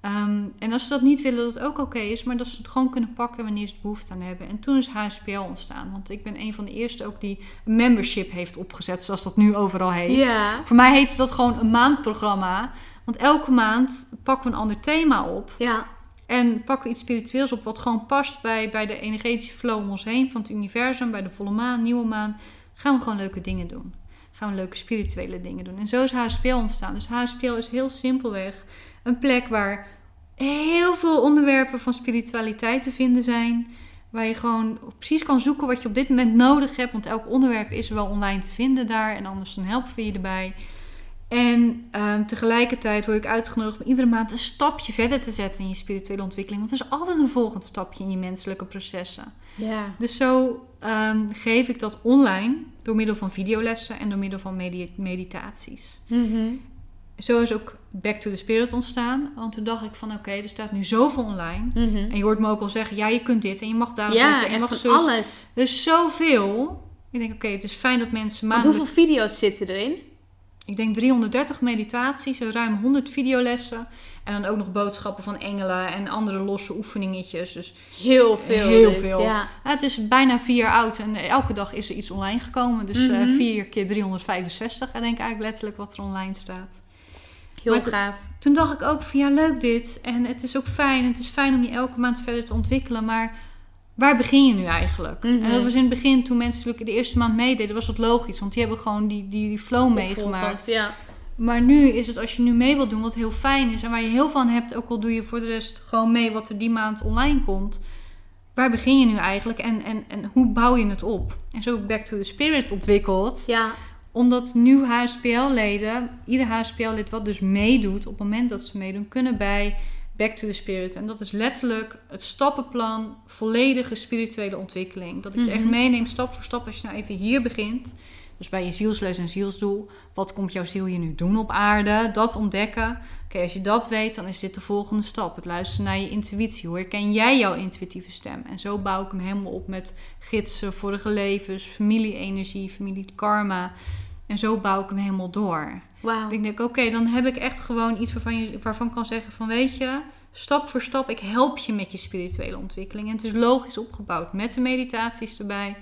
Ehm, en als ze dat niet willen, dat het ook oké is, maar dat ze het gewoon kunnen pakken wanneer ze er behoefte aan hebben. En toen is HSPL ontstaan, want ik ben een van de eerste ook die een membership heeft opgezet, zoals dat nu overal heet. Voor mij heet dat gewoon een maandprogramma, want elke maand pakken we een ander thema op. Ja. En pakken we iets spiritueels op wat gewoon past bij, bij de energetische flow om ons heen van het universum, bij de volle maan, nieuwe maan. Gaan we gewoon leuke dingen doen. Gaan we leuke spirituele dingen doen. En zo is HSPL ontstaan. Dus HSPL is heel simpelweg een plek waar heel veel onderwerpen van spiritualiteit te vinden zijn. Waar je gewoon precies kan zoeken wat je op dit moment nodig hebt. Want elk onderwerp is wel online te vinden daar. En anders dan helpen we je erbij. En ehm, tegelijkertijd word ik uitgenodigd om iedere maand een stapje verder te zetten in je spirituele ontwikkeling. Want er is altijd een volgend stapje in je menselijke processen. Ja. Dus zo ehm, geef ik dat online door middel van videolessen en door middel van medi- meditaties. Mhm. Zo is ook Back to the Spirit ontstaan. Want toen dacht ik van oké, er staat nu zoveel online. Mhm. En je hoort me ook al zeggen, ja je kunt dit en je mag daar Ja, en je mag zus. alles. Er is zoveel. Ik denk oké, het is fijn dat mensen Want maandelijks... hoeveel video's zitten erin? Ik denk 330 meditaties, ruim 100 videolessen. En dan ook nog boodschappen van engelen en andere losse oefeningetjes. Dus Heel veel. Heel dus, veel. Ja. Het is bijna vier jaar oud en elke dag is er iets online gekomen. Dus Mhm. 4 keer 365, ik denk eigenlijk letterlijk wat er online staat. Heel Maar gaaf. Toen dacht ik ook van ja, leuk dit. En het is ook fijn. Het is fijn om je elke maand verder te ontwikkelen. Maar waar begin je nu eigenlijk? Mhm. En dat was in het begin, toen mensen natuurlijk de eerste maand meededen, was dat logisch. Want die hebben gewoon die, die, die flow meegemaakt. Ja. Maar nu is het als je nu mee wilt doen, wat heel fijn is en waar je heel van hebt, ook al doe je voor de rest gewoon mee wat er die maand online komt. Waar begin je nu eigenlijk en, en, en hoe bouw je het op? En zo heb ik Back to the Spirit ontwikkeld. Ja. Omdat nu HSPL-leden, ieder HSPL-lid wat dus meedoet, op het moment dat ze meedoen, kunnen bij Back to the Spirit. En dat is letterlijk het stappenplan, volledige spirituele ontwikkeling. Dat ik je echt Mhm. meeneem stap voor stap als je nou even hier begint. Dus bij je zielsles en zielsdoel. Wat komt jouw ziel hier nu doen op aarde? Dat ontdekken. Oké, als je dat weet, dan is dit de volgende stap. Het luisteren naar je intuïtie. Hoe herken jij jouw intuïtieve stem? En zo bouw ik hem helemaal op met gidsen, vorige levens, familie-energie, familie-karma. En zo bouw ik hem helemaal door. Ik denk, oké, dan heb ik echt gewoon iets waarvan, je, waarvan ik kan zeggen van, weet je, stap voor stap, ik help je met je spirituele ontwikkeling. En het is logisch opgebouwd met de meditaties erbij.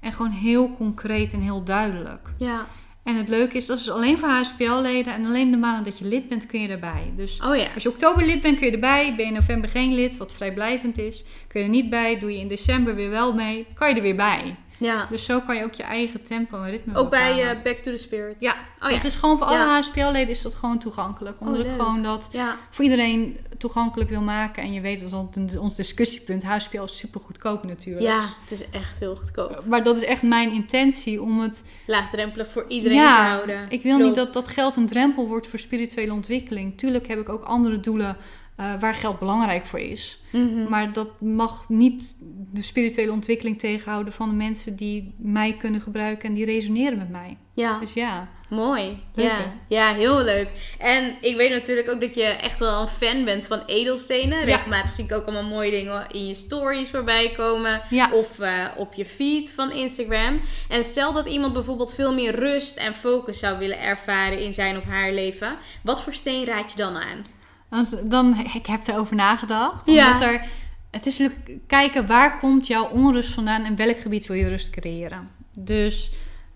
En gewoon heel concreet en heel duidelijk. Ja. En het leuke is, dat is alleen voor HSPL-leden en alleen de maanden dat je lid bent, kun je erbij. Dus Oh ja. als je oktober lid bent, kun je erbij. Ben je in november geen lid, wat vrijblijvend is, kun je er niet bij. Doe je in december weer wel mee, kan je er weer bij. Ja. Dus zo kan je ook je eigen tempo en ritme Ook bij eh, Back to the Spirit. Ja, Oh ja. het is gewoon voor alle. HSPL-leden is dat gewoon toegankelijk. Omdat Oh, ik leuk. gewoon dat voor iedereen toegankelijk wil maken. En je weet, dat is ons- discussiepunt. HSPL is super goedkoop natuurlijk. Ja, het is echt heel goedkoop. Maar dat is echt mijn intentie om het... Laagdrempelig voor iedereen te houden. Ik wil Klopt. niet dat dat geld een drempel wordt voor spirituele ontwikkeling. Tuurlijk heb ik ook andere doelen eh, waar geld belangrijk voor is. Mhm. Maar dat mag niet de spirituele ontwikkeling tegenhouden van de mensen die mij kunnen gebruiken en die resoneren met mij. Ja. Dus ja, Mooi. Leuk, ja. hè? ja, heel leuk. En ik weet natuurlijk ook dat je echt wel een fan bent van edelstenen. Regelmatig zie ik ook allemaal mooie dingen in je stories voorbij komen. Ja. Of eh, op je feed van Instagram. En stel dat iemand bijvoorbeeld veel meer rust en focus zou willen ervaren in zijn of haar leven. Wat voor steen raad je dan aan? Dan, dan ik heb erover nagedacht. Ja. Omdat er, het is natuurlijk kijken waar komt jouw onrust vandaan en welk gebied wil je rust creëren. Dus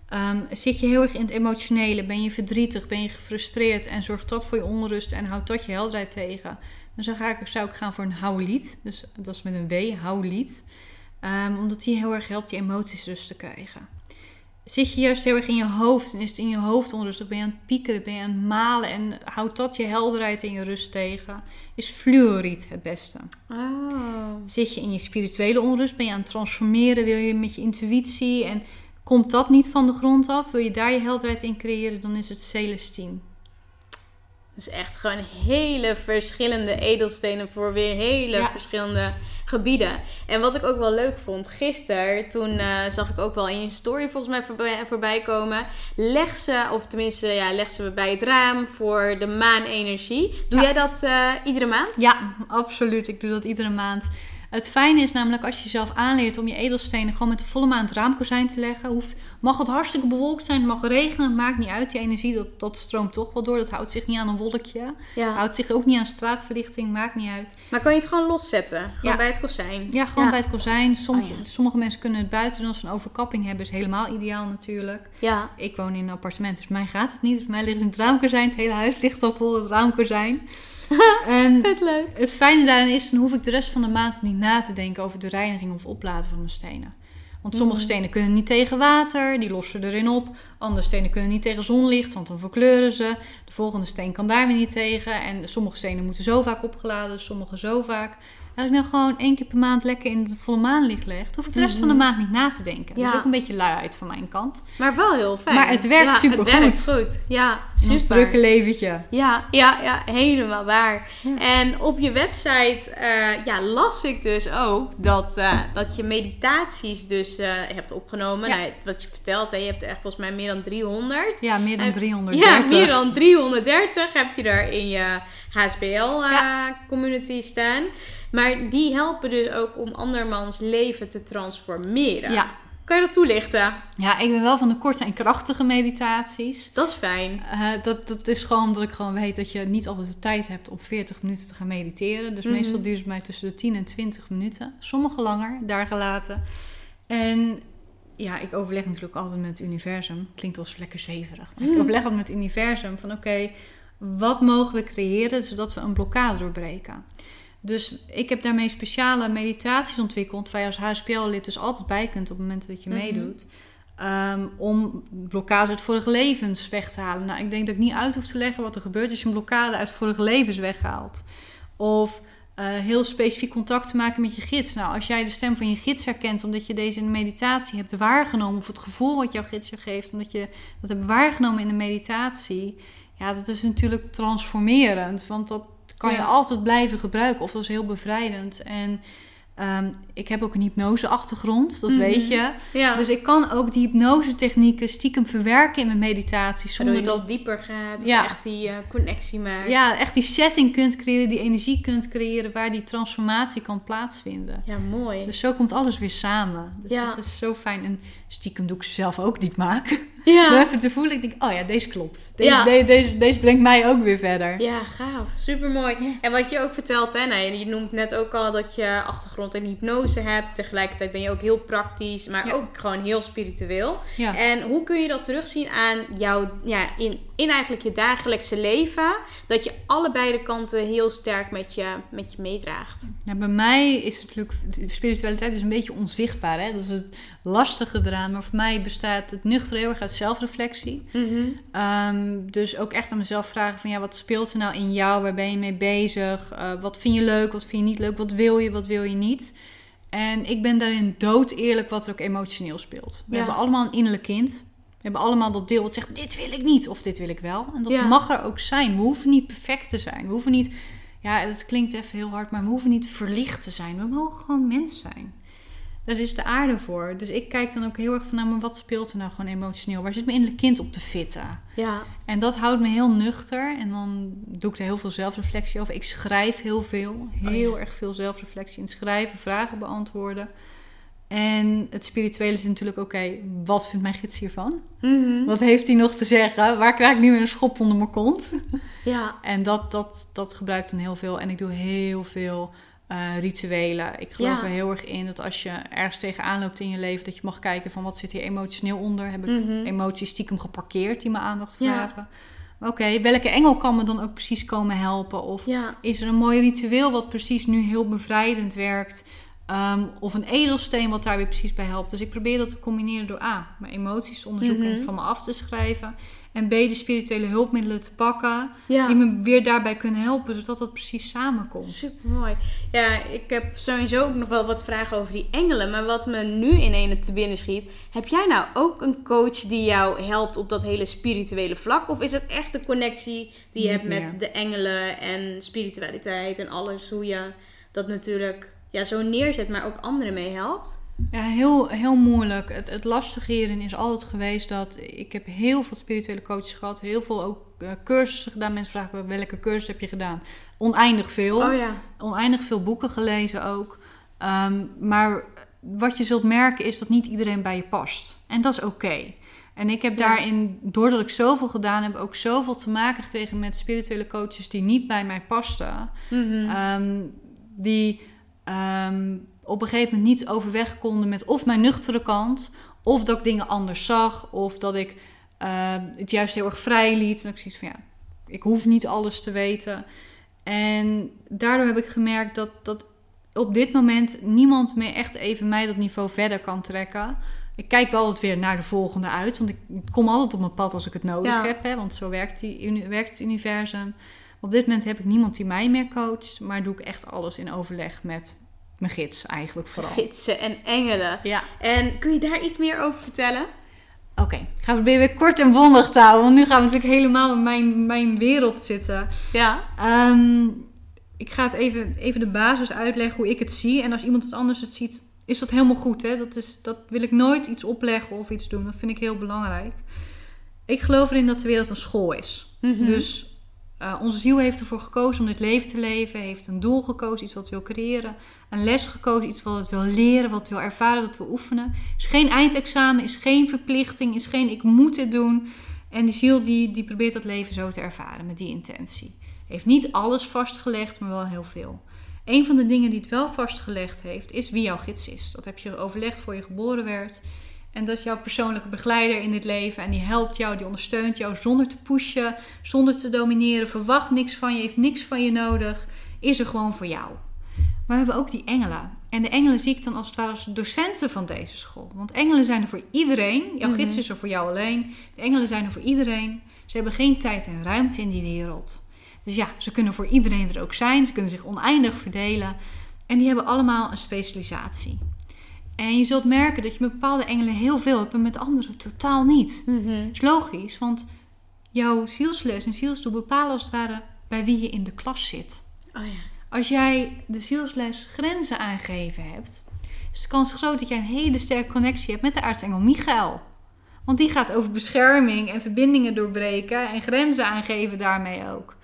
ehm, zit je heel erg in het emotionele, ben je verdrietig, ben je gefrustreerd en zorgt dat voor je onrust en houdt dat je helderheid tegen. Dan zou, ga ik, zou ik gaan voor een houlied. Dus dat is met een W, houlied. Ehm, omdat die heel erg helpt die emoties rust te krijgen. Zit je juist heel erg in je hoofd en is het in je hoofd onrustig, ben je aan het piekeren, ben je aan het malen en houdt dat je helderheid en je rust tegen, is fluoriet het beste. Oh. Zit je in je spirituele onrust, ben je aan het transformeren, wil je met je intuïtie en komt dat niet van de grond af, wil je daar je helderheid in creëren, dan is het Celestine. Dus echt gewoon hele verschillende edelstenen voor weer hele Ja. verschillende gebieden. En wat ik ook wel leuk vond, gisteren, toen eh, zag ik ook wel in je story volgens mij voorbij, voorbij komen. Leg ze, of tenminste, ja, leg ze bij het raam voor de maanenergie. Doe Ja. jij dat eh, iedere maand? Ja, absoluut. Ik doe dat iedere maand. Het fijne is namelijk als je jezelf aanleert om je edelstenen gewoon met de volle maan het raamkozijn te leggen. Hoeft, mag het hartstikke bewolkt zijn, het mag regenen, het maakt niet uit. Die energie, dat, dat stroomt toch wel door. Dat houdt zich niet aan een wolkje. Ja. Houdt zich ook niet aan straatverlichting, maakt niet uit. Maar kan je het gewoon loszetten? Gewoon Ja. bij het kozijn? Ja, gewoon bij het kozijn. Soms, Oh. Sommige mensen kunnen het buiten doen als ze een overkapping hebben. is helemaal ideaal natuurlijk. Ja. Ik woon in een appartement, dus mij gaat het niet. Dus mij ligt het raamkozijn. Het hele huis ligt al vol het raamkozijn. en Vet leuk. het fijne daarin is, dan hoef ik de rest van de maand niet na te denken over de reiniging of opladen van mijn stenen. Want sommige Mhm. stenen kunnen niet tegen water, die lossen erin op. Andere stenen kunnen niet tegen zonlicht, want dan verkleuren ze. De volgende steen kan daar weer niet tegen. En sommige stenen moeten zo vaak opgeladen, sommige zo vaak. Als ik nou gewoon één keer per maand lekker in de volle maanlicht leg, hoef ik de rest van de Mhm. maand niet na te denken. Dat Ja. is ook een beetje luiheid van mijn kant. Maar wel heel fijn. Maar het werkt ja. Het werkt goed. Ja, ons super. drukke leventje. Ja, ja, ja, helemaal waar. Ja. En op je website eh, ja, las ik dus ook dat, eh, dat je meditaties dus eh, hebt opgenomen. Nou, wat je vertelt, hè, je hebt er echt volgens mij meer dan 300. Ja, meer dan Eh, 330. Ja, meer dan 330 heb je daar in je HSBL-community staan. Maar die helpen dus ook om andermans leven te transformeren. Ja. Kan je dat toelichten? ja, ik ben wel van de korte en krachtige meditaties. Dat is fijn. Eh, dat, dat is gewoon omdat ik gewoon weet dat je niet altijd de tijd hebt om 40 minuten te gaan mediteren. Dus Mhm. meestal duurt het mij tussen de 10 en 20 minuten. Sommige langer, daar gelaten. En ja, ik overleg natuurlijk altijd met het universum. Klinkt eens lekker zweverig. Maar ik Mhm. overleg altijd met het universum van oké, wat mogen we creëren zodat we een blokkade doorbreken? Dus ik heb daarmee speciale meditaties ontwikkeld, waar je als HSPL-lid dus altijd bij kunt op het moment dat je Mhm. meedoet. Ehm, om blokkades uit vorige levens weg te halen. Nou, ik denk dat ik niet uit hoef te leggen wat er gebeurt als je een blokkade uit vorige levens weghaalt. Of eh, heel specifiek contact te maken met je gids. Nou, als jij de stem van je gids herkent omdat je deze in de meditatie hebt waargenomen, of het gevoel wat jouw gids je geeft, omdat je dat hebt waargenomen in de meditatie, ja, dat is natuurlijk transformerend. Want dat kan je altijd blijven gebruiken, of dat is heel bevrijdend. En ehm, ik heb ook een hypnose-achtergrond, dat Mhm. weet je. Ja. Dus ik kan ook die hypnose-technieken stiekem verwerken in mijn meditatie. Waardoor Zonder je dat nog dieper gaat. Ja. Echt die eh, connectie maakt. ja, echt die setting kunt creëren, die energie kunt creëren waar die transformatie kan plaatsvinden. Ja, mooi. Dus zo komt alles weer samen. Dus Ja. dat is zo fijn. En stiekem doe ik ze zelf ook maak. Om ja. even te voelen, ik denk, oh ja, deze klopt. Deze, Ja. deze, deze brengt mij ook weer verder. Ja, gaaf. Supermooi. En wat je ook vertelt, hè, nou, je noemt net ook al dat je achtergrond in hypnose hebt. Tegelijkertijd ben je ook heel praktisch, maar Ja. ook gewoon heel spiritueel. Ja. En hoe kun je dat terugzien aan jouw, ja, in, in eigenlijk je dagelijkse leven? Dat je allebei de kanten heel sterk met je, met je meedraagt. Ja, bij mij is het natuurlijk, spiritualiteit is een beetje onzichtbaar. Hè? Dat is het lastige eraan. Maar voor mij bestaat het nuchter heel erg uit zelfreflectie. Ehm, dus ook echt aan mezelf vragen van ja, wat speelt er nou in jou? Waar ben je mee bezig? Eh, wat vind je leuk? Wat vind je niet leuk? Wat wil je? Wat wil je niet? En ik ben daarin dood eerlijk wat er ook emotioneel speelt. We Ja. hebben allemaal een innerlijk kind. We hebben allemaal dat deel wat zegt dit wil ik niet of dit wil ik wel. En dat Ja. mag er ook zijn. We hoeven niet perfect te zijn. We hoeven niet, ja het klinkt even heel hard, maar we hoeven niet verlicht te zijn. We mogen gewoon mens zijn. Daar is de aarde voor. Dus ik kijk dan ook heel erg van, nou, maar wat speelt er nou gewoon emotioneel? Waar zit mijn innerlijk kind op te fitten? Ja, En dat houdt me heel nuchter. En dan doe ik er heel veel zelfreflectie over. Ik schrijf heel veel. Heel Oh ja. erg veel zelfreflectie in schrijven, vragen beantwoorden. En het spirituele is natuurlijk, oké, wat vindt mijn gids hiervan? Mhm. Wat heeft hij nog te zeggen? Waar krijg ik nu weer een schop onder mijn kont? ja. En dat, dat, dat gebruikt dan heel veel. En ik doe heel veel eh, rituelen. Ik geloof Ja. er heel erg in dat als je ergens tegenaan loopt in je leven, dat je mag kijken van wat zit hier emotioneel onder. Heb ik Mhm. emoties stiekem geparkeerd die me aandacht Ja. vragen? Oké, welke engel kan me dan ook precies komen helpen? Of Ja. is er een mooi ritueel wat precies nu heel bevrijdend werkt? Ehm, of een edelsteen wat daar weer precies bij helpt. Dus ik probeer dat te combineren door A, mijn emoties onderzoeken Mhm. van me af te schrijven. En B, de spirituele hulpmiddelen te pakken Ja. die me weer daarbij kunnen helpen, zodat dat precies samenkomt. Super mooi. Ja, ik heb sowieso ook nog wel wat vragen over die engelen. Maar wat me nu in ene te binnen schiet. Heb jij nou ook een coach die jou helpt op dat hele spirituele vlak? Of is het echt de connectie die je Niet hebt met meer. de engelen en spiritualiteit en alles? Hoe je dat natuurlijk ja, zo neerzet, maar ook anderen mee helpt? Ja, heel, heel moeilijk. Het, het lastige hierin is altijd geweest dat ik heb heel veel spirituele coaches gehad. Heel veel ook eh, cursussen gedaan. Mensen vragen me, welke cursus heb je gedaan? Oneindig veel. Oh ja. Oneindig veel boeken gelezen ook. Ehm, maar wat je zult merken is dat niet iedereen bij je past. En dat is oké. En ik heb Ja. daarin, doordat ik zoveel gedaan heb, ook zoveel te maken gekregen met spirituele coaches die niet bij mij pasten. Mhm. Ehm, die ehm, op een gegeven moment niet overweg konden met of mijn nuchtere kant, of dat ik dingen anders zag, of dat ik ehm, het juist heel erg vrij liet. En ik zoiets van ja, ik hoef niet alles te weten. En daardoor heb ik gemerkt dat, dat op dit moment niemand meer echt even mij dat niveau verder kan trekken. Ik kijk wel altijd weer naar de volgende uit, want ik kom altijd op mijn pad als ik het nodig Ja. heb, hè, want zo werkt, die, werkt het universum. Op dit moment heb ik niemand die mij meer coacht, maar doe ik echt alles in overleg met mijn gids eigenlijk vooral. Gidsen en engelen. Ja, En kun je daar iets meer over vertellen? oké. Ik ga proberen weer kort en bondig te houden, want nu gaan we natuurlijk helemaal in mijn, mijn wereld zitten. Ja. Ehm, ik ga het even, even de basis uitleggen hoe ik het zie. En als iemand het anders het ziet, is dat helemaal goed. Hè? Dat, is, dat wil ik nooit iets opleggen of iets doen. Dat vind ik heel belangrijk. Ik geloof erin dat de wereld een school is. Mhm. Dus eh, onze ziel heeft ervoor gekozen om dit leven te leven. Heeft een doel gekozen, iets wat het wil creëren. Een les gekozen, iets wat het wil leren, wat het wil ervaren, wat het wil oefenen. Is geen eindexamen, is geen verplichting, is geen ik moet dit doen. En die ziel die, die probeert dat leven zo te ervaren met die intentie. Heeft niet alles vastgelegd, maar wel heel veel. Een van de dingen die het wel vastgelegd heeft, is wie jouw gids is. Dat heb je overlegd voor je geboren werd. En dat is jouw persoonlijke begeleider in dit leven. En die helpt jou, die ondersteunt jou zonder te pushen, zonder te domineren. Verwacht niks van je, heeft niks van je nodig. Is er gewoon voor jou. Maar we hebben ook die engelen. En de engelen zie ik dan als het ware als docenten van deze school. Want engelen zijn er voor iedereen. Jouw gids Mhm. is er voor jou alleen. De engelen zijn er voor iedereen. Ze hebben geen tijd en ruimte in die wereld. Dus ja, ze kunnen voor iedereen er ook zijn. Ze kunnen zich oneindig verdelen. En die hebben allemaal een specialisatie. En je zult merken dat je met bepaalde engelen heel veel hebt en met andere totaal niet. Mhm. Dat is logisch, want jouw zielsles en zielsdoel bepalen als het ware bij wie je in de klas zit. Oh ja. Als jij de zielsles grenzen aangegeven hebt, is de kans groot dat jij een hele sterke connectie hebt met de aartsengel Michael. Want die gaat over bescherming en verbindingen doorbreken en grenzen aangeven daarmee ook.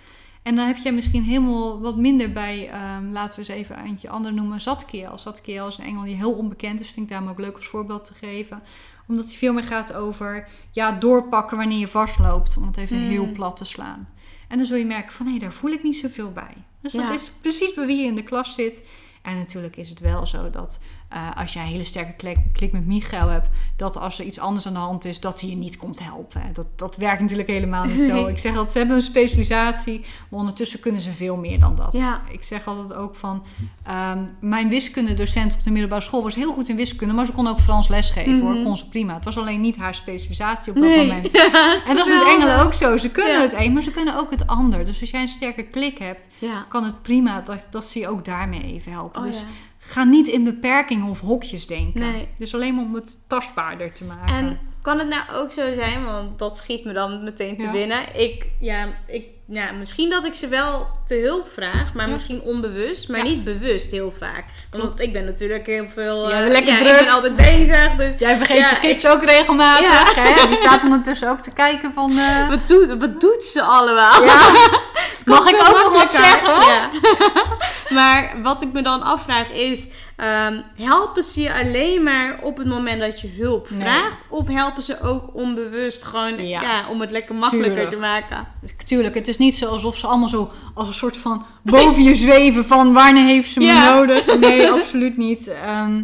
En dan heb jij misschien helemaal wat minder bij, ehm, laten we eens even eentje ander noemen, Zatkiel. Zatkiel is een engel die heel onbekend is, vind ik daarom ook leuk als voorbeeld te geven. Omdat hij veel meer gaat over ja, doorpakken wanneer je vastloopt, om het even Mm. heel plat te slaan. En dan zul je merken van hé, daar voel ik niet zoveel bij. Dus Ja. dat is precies bij wie je in de klas zit. En natuurlijk is het wel zo dat eh, als jij een hele sterke klik, klik met Michael hebt, dat als er iets anders aan de hand is, dat hij je niet komt helpen. Dat, dat werkt natuurlijk helemaal niet zo. Ik zeg altijd, ze hebben een specialisatie, maar ondertussen kunnen ze veel meer dan dat. Ja. Ik zeg altijd ook van, ehm, mijn wiskundedocent op de middelbare school was heel goed in wiskunde, maar ze kon ook Frans lesgeven hoor, Mhm. kon ze prima. Het was alleen niet haar specialisatie op dat Nee. moment. En dat is met engelen ook zo. Ze kunnen Ja. het een, maar ze kunnen ook het ander. Dus als jij een sterke klik hebt, kan het prima dat, dat ze je ook daarmee even helpen. Oh dus. Ga niet in beperkingen of hokjes denken. Nee. Dus alleen maar om het tastbaarder te maken. En kan het nou ook zo zijn, want dat schiet me dan meteen te Ja. binnen. Ik, ja, ik, ja, misschien dat ik ze wel te hulp vraag, maar Ja. misschien onbewust, maar Ja. niet bewust heel vaak. Want Klopt. ik ben natuurlijk heel veel. Ja, eh, lekker druk. Ik ben altijd bezig, dus Jij vergeet je gids ook regelmatig. Ja. Hè? Die staat ondertussen ook te kijken van... eh, wat doet, wat doet ze allemaal? mag ik ook nog wat zeggen? Ja. maar wat ik me dan afvraag is: ehm, helpen ze je alleen maar op het moment dat je hulp Nee. vraagt? Of helpen ze ook onbewust gewoon Ja. ja. om het lekker makkelijker Tuurlijk. te maken? Tuurlijk, het is niet zo alsof ze allemaal zo als een soort van boven je zweven van wanneer heeft ze me Ja. nodig. Nee, absoluut niet. Ehm,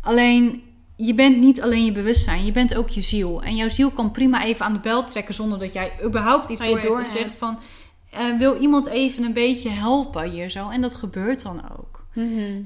alleen, je bent niet alleen je bewustzijn, je bent ook je ziel. En jouw ziel kan prima even aan de bel trekken zonder dat jij überhaupt iets door hebt en doorhebt. zeggen van... eh, wil iemand even een beetje helpen hier zo? En dat gebeurt dan ook.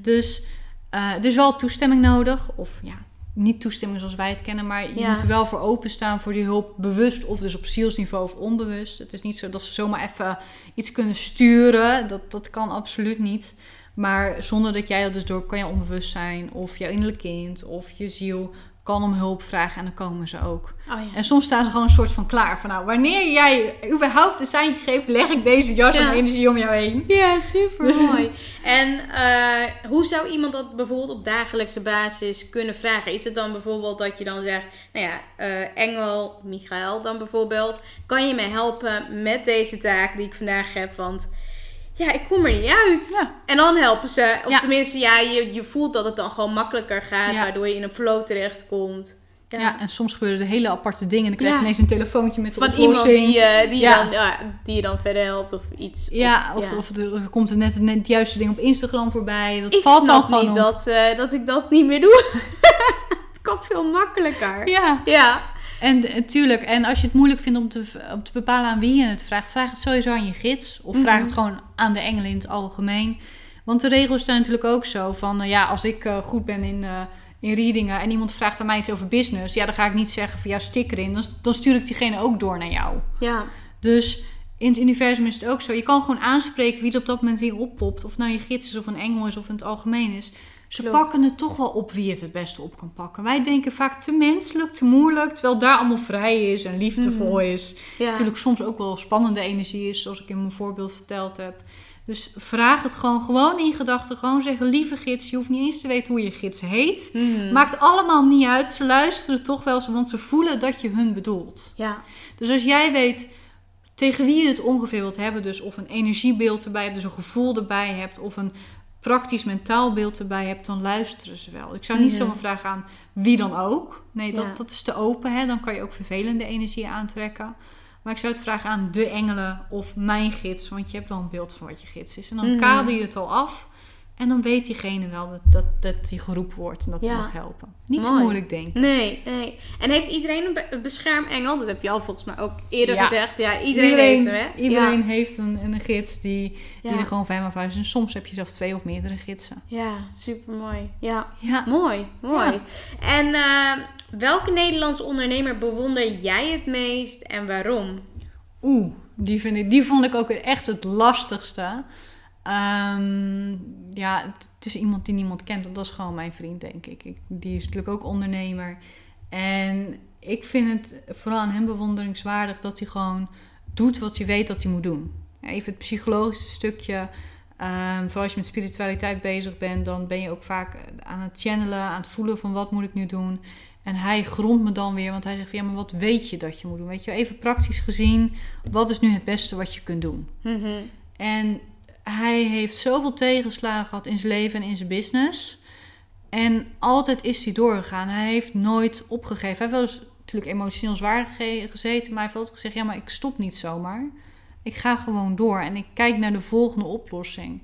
Dus Er is wel toestemming nodig. Of ja, niet toestemming zoals wij het kennen. Maar je Ja. moet er wel voor openstaan voor die hulp. Bewust of dus op zielsniveau of onbewust. Het is niet zo dat ze zomaar even iets kunnen sturen. Dat, dat kan absoluut niet. Maar zonder dat jij dat dus door kan je onbewust zijn. Of jouw innerlijk kind. Of je ziel kan om hulp vragen. En dan komen ze ook. Oh ja. En soms staan ze gewoon een soort van klaar. Van nou, wanneer jij überhaupt een seintje geeft, leg ik deze jas Ja. en energie om jou heen. Ja, super mooi. En eh, hoe zou iemand dat bijvoorbeeld op dagelijkse basis kunnen vragen? Is het dan bijvoorbeeld dat je dan zegt, nou ja, eh, Engel, Michael dan bijvoorbeeld, kan je mij helpen met deze taak die ik vandaag heb? Want ja, ik kom er niet uit. Ja. En dan helpen ze, of Ja. tenminste, ja, je, je voelt dat het dan gewoon makkelijker gaat, Ja. waardoor je in een flow terechtkomt. Ja. en soms gebeuren er hele aparte dingen. En dan krijg je Ja. ineens een telefoontje met de Van iemand die, eh, die, Ja. je dan, ja, die je dan verder helpt of iets. ja, Of- of, ja. of er komt er net, net het juiste ding op Instagram voorbij. Dat ik valt dan snap gewoon niet dat, eh, dat ik dat niet meer doe. het kan veel makkelijker. Ja, Ja. En natuurlijk. En als je het moeilijk vindt om te, om te bepalen aan wie je het vraagt, vraag het sowieso aan je gids. Of vraag Mhm. het gewoon aan de engelen in het algemeen. Want de regels zijn natuurlijk ook zo van, eh, ja, als ik eh, goed ben in, eh, in readingen en iemand vraagt aan mij iets over business, ja, dan ga ik niet zeggen van ja, stik erin. Dan, dan stuur ik diegene ook door naar jou. Ja. Dus in het universum is het ook zo. Je kan gewoon aanspreken wie er op dat moment hier oppopt. Of nou je gids is of een engel is of in het algemeen is. Ze Klopt. pakken het toch wel op wie het het beste op kan pakken. Wij denken vaak te menselijk, te moeilijk. Terwijl daar allemaal vrij is en liefdevol Mhm. is. ja. Natuurlijk soms ook wel spannende energie is, zoals ik in mijn voorbeeld verteld heb. Dus vraag het gewoon, gewoon in gedachten. Gewoon zeggen, lieve gids, je hoeft niet eens te weten hoe je gids heet. Mhm. Maakt allemaal niet uit. Ze luisteren toch wel, want ze voelen dat je hun bedoelt. Ja. Dus als jij weet tegen wie je het ongeveer wilt hebben, dus of een energiebeeld erbij hebt, dus een gevoel erbij hebt, of een praktisch mentaal beeld erbij hebt, dan luisteren ze wel. Ik zou niet Mhm. zomaar vragen aan wie dan ook. Nee, dat, Ja. dat is te open. Hè? Dan kan je ook vervelende energie aantrekken. Maar ik zou het vragen aan de engelen of mijn gids, want je hebt wel een beeld van wat je gids is. En dan Mhm. kader je het al af. En dan weet diegene wel dat, dat, dat die geroepen wordt en dat hij Ja. mag helpen. Niet te Mooi. moeilijk denken. Nee, nee. En heeft iedereen een be- beschermengel? Dat heb je al volgens mij ook eerder Ja. gezegd. Ja, iedereen, heeft hem, hè? iedereen heeft een, een gids die, die er gewoon fijn van is. En soms heb je zelfs twee of meerdere gidsen. Ja, super mooi. Ja, Ja. mooi, mooi. En eh, welke Nederlandse ondernemer bewonder jij het meest en waarom? Oeh, die, vind ik, die vond ik ook echt het lastigste. Ehm, ja, het, is iemand die niemand kent. Want dat is gewoon mijn vriend, denk ik. ik. Die is natuurlijk ook ondernemer. En ik vind het vooral aan hem bewonderingswaardig dat hij gewoon doet wat hij weet dat hij moet doen. Even het psychologische stukje. Vooral als je met spiritualiteit bezig bent, dan ben je ook vaak aan het channelen, aan het voelen van wat moet ik nu doen. En hij grondt me dan weer, want hij zegt van ja, maar wat weet je dat je moet doen? Weet je, even praktisch gezien, wat is nu het beste wat je kunt doen? Mhm. En hij heeft zoveel tegenslagen gehad in zijn leven en in zijn business. En altijd is hij doorgegaan. Hij heeft nooit opgegeven. Hij heeft wel eens natuurlijk emotioneel zwaar ge- gezeten. Maar hij heeft altijd gezegd, ja, maar ik stop niet zomaar. Ik ga gewoon door en ik kijk naar de volgende oplossing.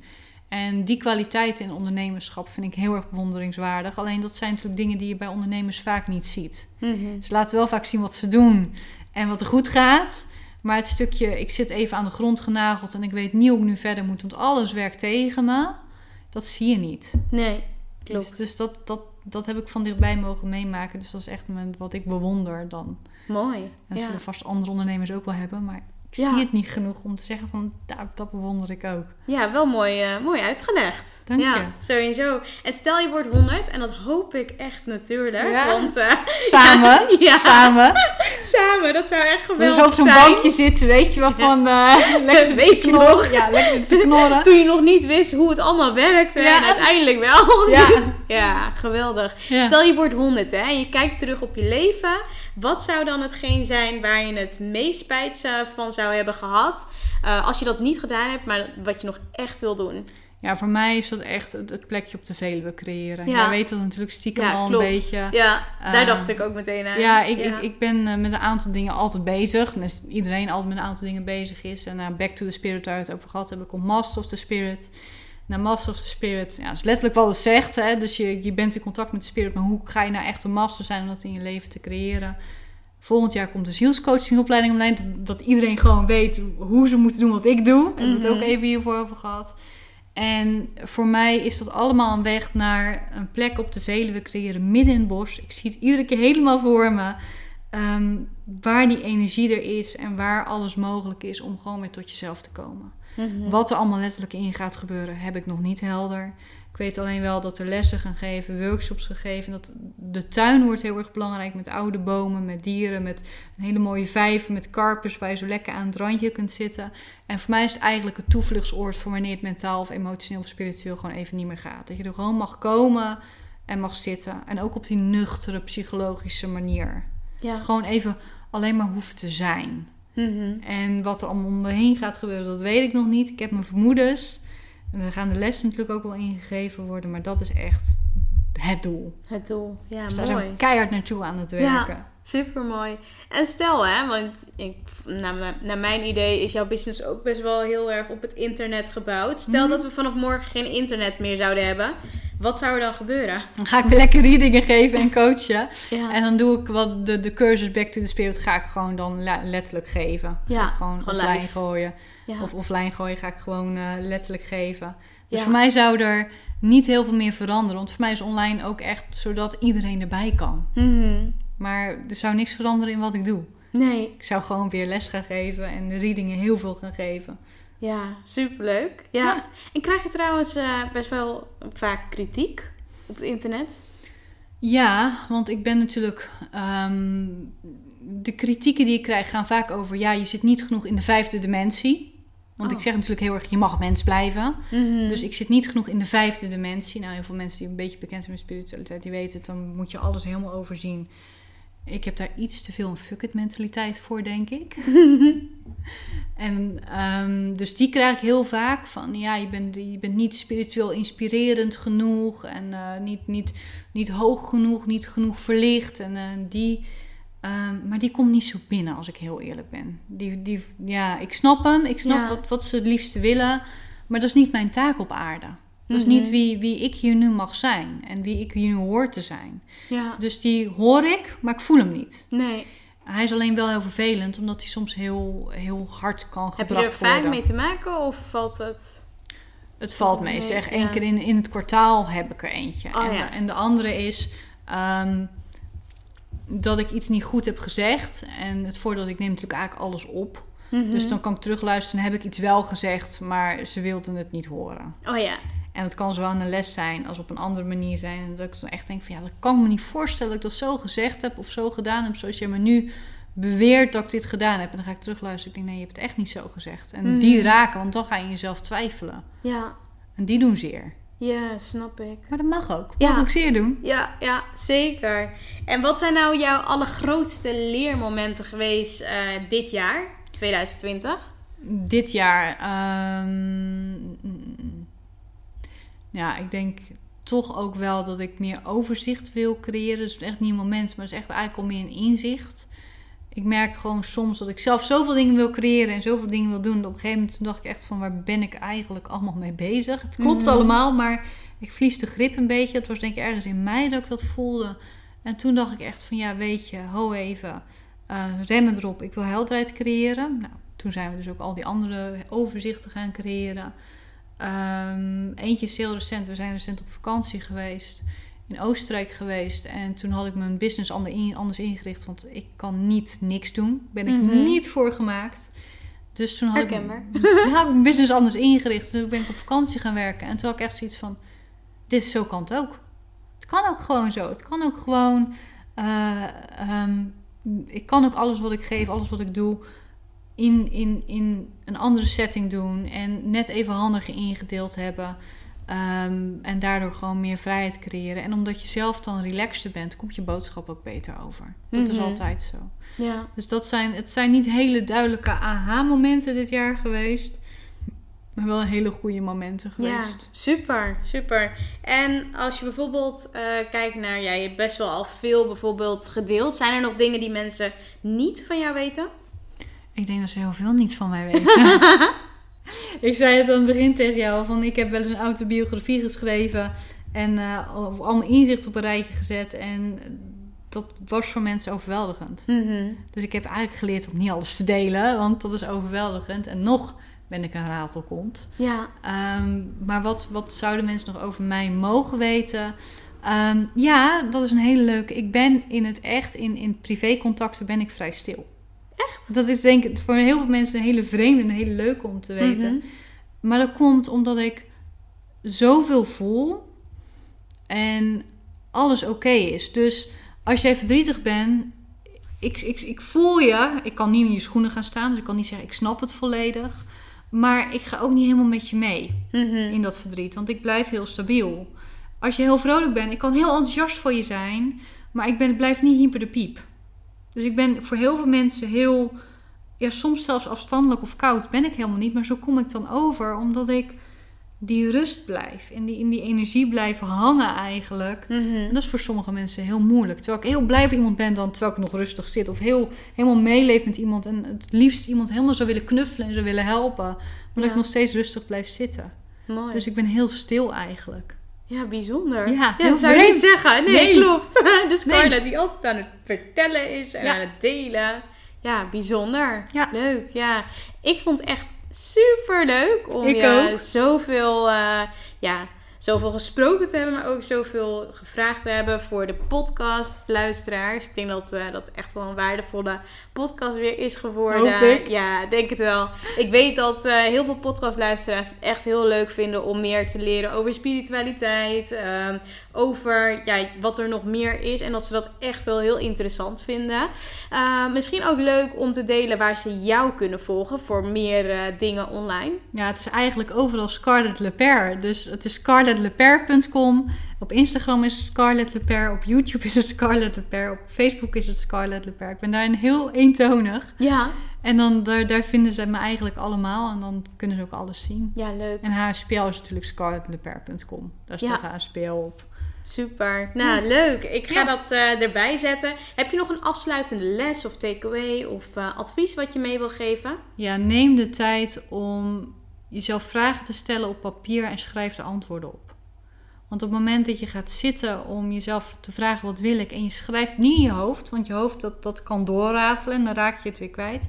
En die kwaliteit in ondernemerschap vind ik heel erg bewonderingswaardig. Alleen dat zijn natuurlijk dingen die je bij ondernemers vaak niet ziet. Mhm. Ze laten wel vaak zien wat ze doen en wat er goed gaat. Maar het stukje, ik zit even aan de grond genageld en ik weet niet hoe ik nu verder moet, want alles werkt tegen me. Dat zie je niet. Nee, Dus, klopt. dus dat, dat, dat heb ik van dichtbij mogen meemaken. Dus dat is echt een- wat ik bewonder dan. Mooi. En dat Ja. zullen vast andere ondernemers ook wel hebben. Maar ik Ja. zie het niet genoeg om te zeggen van, daar, dat bewonder ik ook. ja, wel mooi, eh, mooi uitgelegd. Dank ja, je. sowieso. En stel je wordt 100, en dat hoop ik echt natuurlijk. Ja. Want eh, Samen, Ja. samen. samen, dat zou echt Dus geweldig op zo'n zijn. bankje zitten, weet je wel, van eh lekker Weet je nog? Ja, lekker te knorren. Toen je nog niet wist hoe het allemaal werkte. Ja. En uiteindelijk wel. Ja. Ja, geweldig. Stel je wordt 100 hè, en je kijkt terug op je leven. Wat zou dan hetgeen zijn waar je het meest spijt van zou hebben gehad? eh, als je dat niet gedaan hebt, maar wat je nog echt wil doen. Ja, voor mij is dat echt het, plekje op de Veluwe creëren. Ja. Jij weet dat natuurlijk stiekem Ja, al klopt. een beetje. Ja, daar Eh, dacht ik ook meteen aan. Ja, ik, Ik, ik ben eh, met een aantal dingen altijd bezig. Dus iedereen altijd met een aantal dingen bezig is. En uh, Back to the Spirit, waar we het over gehad hebben, komt Master of the Spirit. Nou, Master of the Spirit, ja, dat is letterlijk wat het zegt. Hè? Dus je, je bent in contact met de Spirit, maar hoe ga je nou echt een master zijn om dat in je leven te creëren? Volgend jaar komt de zielscoachingopleiding online. Dat, dat iedereen gewoon weet hoe ze moeten doen wat ik doe. We hebben het Mhm. ook even hiervoor over gehad. En voor mij is dat allemaal een weg naar een plek op de Veluwe creëren, midden in het bos. Ik zie het iedere keer helemaal voor me. Ehm, waar die energie er is en waar alles mogelijk is om gewoon weer tot jezelf te komen. Mhm. Wat er allemaal letterlijk in gaat gebeuren, heb ik nog niet helder. Ik weet alleen wel dat er lessen gaan geven, workshops gegeven. Dat de tuin wordt heel erg belangrijk met oude bomen, met dieren, met een hele mooie vijver, met karpers waar je zo lekker aan het randje kunt zitten. En voor mij is het eigenlijk het toevluchtsoord voor wanneer het mentaal of emotioneel of spiritueel gewoon even niet meer gaat. Dat je er gewoon mag komen en mag zitten. En ook op die nuchtere psychologische manier. Ja. Gewoon even alleen maar hoeft te zijn. Mhm. En wat er allemaal om me heen gaat gebeuren, dat weet ik nog niet. Ik heb mijn vermoedens. En daar gaan de lessen natuurlijk ook wel ingegeven worden. Maar dat is echt het doel. Het doel. Ja, dus daar zijn mooi. we keihard naartoe aan het werken. Super mooi. En stel hè, want ik, naar, mijn, naar mijn idee is jouw business ook best wel heel erg op het internet gebouwd. Stel Mhm. dat we vanaf morgen geen internet meer zouden hebben. Wat zou er dan gebeuren? Dan ga ik weer lekker readingen geven en coachen. Ja, En dan doe ik wat de, de cursus Back to the Spirit ga ik gewoon dan letterlijk geven. Ga Ja, ik gewoon, gewoon offline live. gooien. ja. Of offline gooien ga ik gewoon eh, letterlijk geven. Dus voor mij zou er niet heel veel meer veranderen. Want voor mij is online ook echt zodat iedereen erbij kan. Mhm. Maar er zou niks veranderen in wat ik doe. Nee, Ik zou gewoon weer les gaan geven en de readingen heel veel gaan geven. Ja, superleuk. Ja. Ja. En krijg je trouwens eh, best wel vaak kritiek op het internet? Ja, want ik ben natuurlijk. ehm, de kritieken die ik krijg gaan vaak over. Ja, je zit niet genoeg in de vijfde dimensie. Want Oh. ik zeg natuurlijk heel erg: je mag mens blijven. Mhm. Dus ik zit niet genoeg in de vijfde dimensie. Nou, heel veel mensen die een beetje bekend zijn met spiritualiteit, die weten het. Dan moet je alles helemaal overzien. Ik heb daar iets te veel een fuck it mentaliteit voor, denk ik. en ehm, dus die krijg ik heel vaak van, ja, je bent, je bent niet spiritueel inspirerend genoeg en eh, niet, niet, niet hoog genoeg, niet genoeg verlicht. En eh, die, ehm, maar die komt niet zo binnen, als ik heel eerlijk ben. Die, die, ja, ik snap hem, ik snap Ja. wat, wat ze het liefste willen, maar dat is niet mijn taak op aarde. Dat is Mhm. niet wie, wie ik hier nu mag zijn en wie ik hier nu hoor te zijn. Ja, Dus die hoor ik, maar ik voel hem niet. nee. Hij is alleen wel heel vervelend, omdat hij soms heel, heel hard kan Heb je er gebracht vaak worden. mee te maken of valt het... Het valt mee. Zeg, ja. één keer in, in het kwartaal heb ik er eentje. Oh, en, ja. de, en de andere is ehm, dat ik iets niet goed heb gezegd. En het voordeel, ik neem natuurlijk eigenlijk alles op. Mhm. Dus dan kan ik terugluisteren en heb ik iets wel gezegd, maar ze wilden het niet horen. Oh ja. En dat kan zowel een les zijn als op een andere manier zijn. En dat ik dan echt denk van ja, dat kan ik me niet voorstellen dat ik dat zo gezegd heb of zo gedaan heb. Zoals jij me nu beweert dat ik dit gedaan heb. En dan ga ik terugluisteren. Ik denk nee, je hebt het echt niet zo gezegd. En Mhm. die raken, want dan ga je jezelf twijfelen. Ja, En die doen zeer. ja, snap ik. Maar dat mag ook. Ja. Mag ook zeer doen. Ja, ja, zeker. En wat zijn nou jouw allergrootste leermomenten geweest eh, dit jaar, 2020? Dit jaar. ehm, mm, mm. Ja, ik denk toch ook wel dat ik meer overzicht wil creëren. Dus echt niet een moment, maar het is echt eigenlijk al meer een inzicht. Ik merk gewoon soms dat ik zelf zoveel dingen wil creëren en zoveel dingen wil doen. Dat op een gegeven moment dacht ik echt van waar ben ik eigenlijk allemaal mee bezig? Het klopt Mhm. allemaal, maar ik verlies de grip een beetje. Het was denk ik ergens in mei dat ik dat voelde. En toen dacht ik echt van ja, weet je, ho even, eh, remmen erop. Ik wil helderheid creëren. Nou, toen zijn we dus ook al die andere overzichten gaan creëren. Ehm, eentje is heel recent. We zijn recent op vakantie geweest. In Oostenrijk geweest. En toen had ik mijn business ander in- anders ingericht. Want ik kan niet niks doen. Ben ik Mhm. niet voor gemaakt. Dus toen had ik, ja, had ik mijn business anders ingericht. Toen ben ik op vakantie gaan werken. En toen had ik echt zoiets van... Dit is zo kan het ook. Het kan ook gewoon zo. Het kan ook gewoon... eh, ehm, ik kan ook alles wat ik geef, alles wat ik doe... In, in, in een andere setting doen. En net even handiger ingedeeld hebben. Ehm, en daardoor gewoon meer vrijheid creëren. En omdat je zelf dan relaxter bent, komt je boodschap ook beter over. Dat is Mhm. altijd zo. Ja. Dus dat zijn, het zijn niet hele duidelijke aha-momenten dit jaar geweest. Maar wel hele goede momenten Ja, geweest. super, super. En als je bijvoorbeeld eh, kijkt naar, ja, je hebt best wel al veel bijvoorbeeld gedeeld. Zijn er nog dingen die mensen niet van jou weten? Ik denk dat ze heel veel niet van mij weten. ik zei het aan het begin tegen jou, van ik heb wel eens een autobiografie geschreven. En eh, al- allemaal inzicht op een rijtje gezet. En dat was voor mensen overweldigend. Dus ik heb eigenlijk geleerd om niet alles te delen, want dat is overweldigend. En nog ben ik een ratelkont. Ja. Ehm, maar wat, wat zouden mensen nog over mij mogen weten? Ehm, ja, dat is een hele leuke. Ik ben in het echt, in, in privécontacten ben ik vrij stil. Echt? Dat is denk ik voor heel veel mensen een hele vreemde en een hele leuke om te weten. Mhm. Maar dat komt omdat ik zoveel voel en alles oké is. Dus als jij verdrietig bent, ik, ik, ik voel je. Ik kan niet in je schoenen gaan staan, dus ik kan niet zeggen ik snap het volledig. Maar ik ga ook niet helemaal met je mee Mhm. in dat verdriet, want ik blijf heel stabiel. Als je heel vrolijk bent, ik kan heel enthousiast voor je zijn, maar ik ben, blijf niet hyper de piep. Dus ik ben voor heel veel mensen heel, ja, soms zelfs afstandelijk of koud ben ik helemaal niet, maar zo kom ik dan over, omdat ik die rust blijf en die, in die energie blijf hangen eigenlijk. Mhm. En dat is voor sommige mensen heel moeilijk. Terwijl ik heel blij voor iemand ben dan terwijl ik nog rustig zit. Of heel, helemaal meeleef met iemand. En het liefst iemand helemaal zou willen knuffelen en zou willen helpen. Maar dat ik nog steeds rustig blijf zitten. Mooi. Dus ik ben heel stil eigenlijk. Ja, bijzonder. Ja, dat zou je niet zeggen. Nee, Nee. klopt. De Scarlett die altijd aan het vertellen is en Ja. aan het delen. Ja, bijzonder. Ja. Leuk, ja. Ik vond het echt super leuk om Ik je ook. zoveel, eh, ja, zoveel gesproken te hebben, maar ook zoveel gevraagd te hebben voor de podcastluisteraars. Ik denk dat eh, dat echt wel een waardevolle podcast weer is geworden. Hoop ik. Ja, denk het wel. Ik weet dat eh, heel veel podcastluisteraars het echt heel leuk vinden om meer te leren over spiritualiteit. ehm, over ja, wat er nog meer is. En dat ze dat echt wel heel interessant vinden. Eh, misschien ook leuk om te delen waar ze jou kunnen volgen voor meer eh, dingen online. Ja, het is eigenlijk overal Scarlett Leper. Dus het is scarlettleper.com. Op Instagram is het Scarlett Leper. Op YouTube is het Scarlett Leper. Op Facebook is het Scarlett Leper. Ik ben daarin heel eentonig. Ja, En dan daar, daar vinden ze me eigenlijk allemaal. En dan kunnen ze ook alles zien. ja leuk. En HSPL is natuurlijk scarlettleper.com. Daar staat HSPL op. Super. Nou, leuk. Ik ga Ja. dat eh, erbij zetten. Heb je nog een afsluitende les of takeaway of eh, advies wat je mee wil geven? Ja, neem de tijd om jezelf vragen te stellen op papier en schrijf de antwoorden op. Want op het moment dat je gaat zitten om jezelf te vragen wat wil ik en je schrijft niet in je hoofd, want je hoofd dat, dat kan doorratelen en dan raak je het weer kwijt.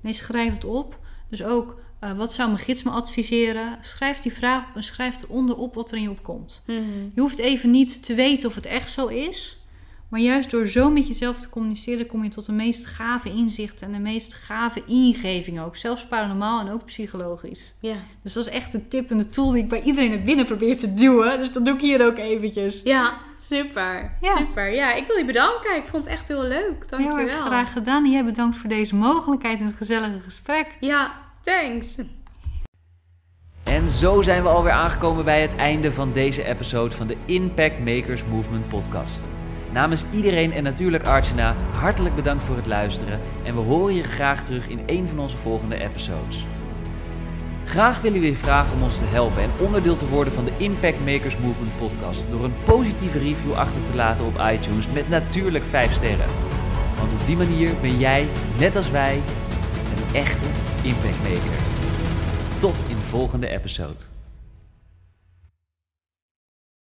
Nee, schrijf het op. Dus ook eh, wat zou mijn gids me adviseren? Schrijf die vraag op en schrijf eronder op wat er in je opkomt. Je hoeft even niet te weten of het echt zo is. Maar juist door zo met jezelf te communiceren, kom je tot de meest gave inzichten en de meest gave ingevingen ook. Zelfs paranormaal en ook psychologisch. Ja. Dus dat is echt een tip en de tool die ik bij iedereen naar binnen probeer te duwen. Dus dat doe ik hier ook eventjes. Ja, super. Ja. Super. Ja, ik wil je bedanken. Ik vond het echt heel leuk. Heel Dankjewel. erg graag gedaan. En jij bedankt voor deze mogelijkheid en het gezellige gesprek. Ja, thanks. En zo zijn we alweer aangekomen bij het einde van deze episode van de Impact Makers Movement podcast. Namens iedereen en natuurlijk Archana, hartelijk bedankt voor het luisteren en we horen je graag terug in een van onze volgende episodes. Graag willen we je vragen om ons te helpen en onderdeel te worden van de Impact Makers Movement podcast door een positieve review achter te laten op iTunes met natuurlijk 5 sterren. Want op die manier ben jij, net als wij, een echte Impact Maker. Tot in de volgende episode.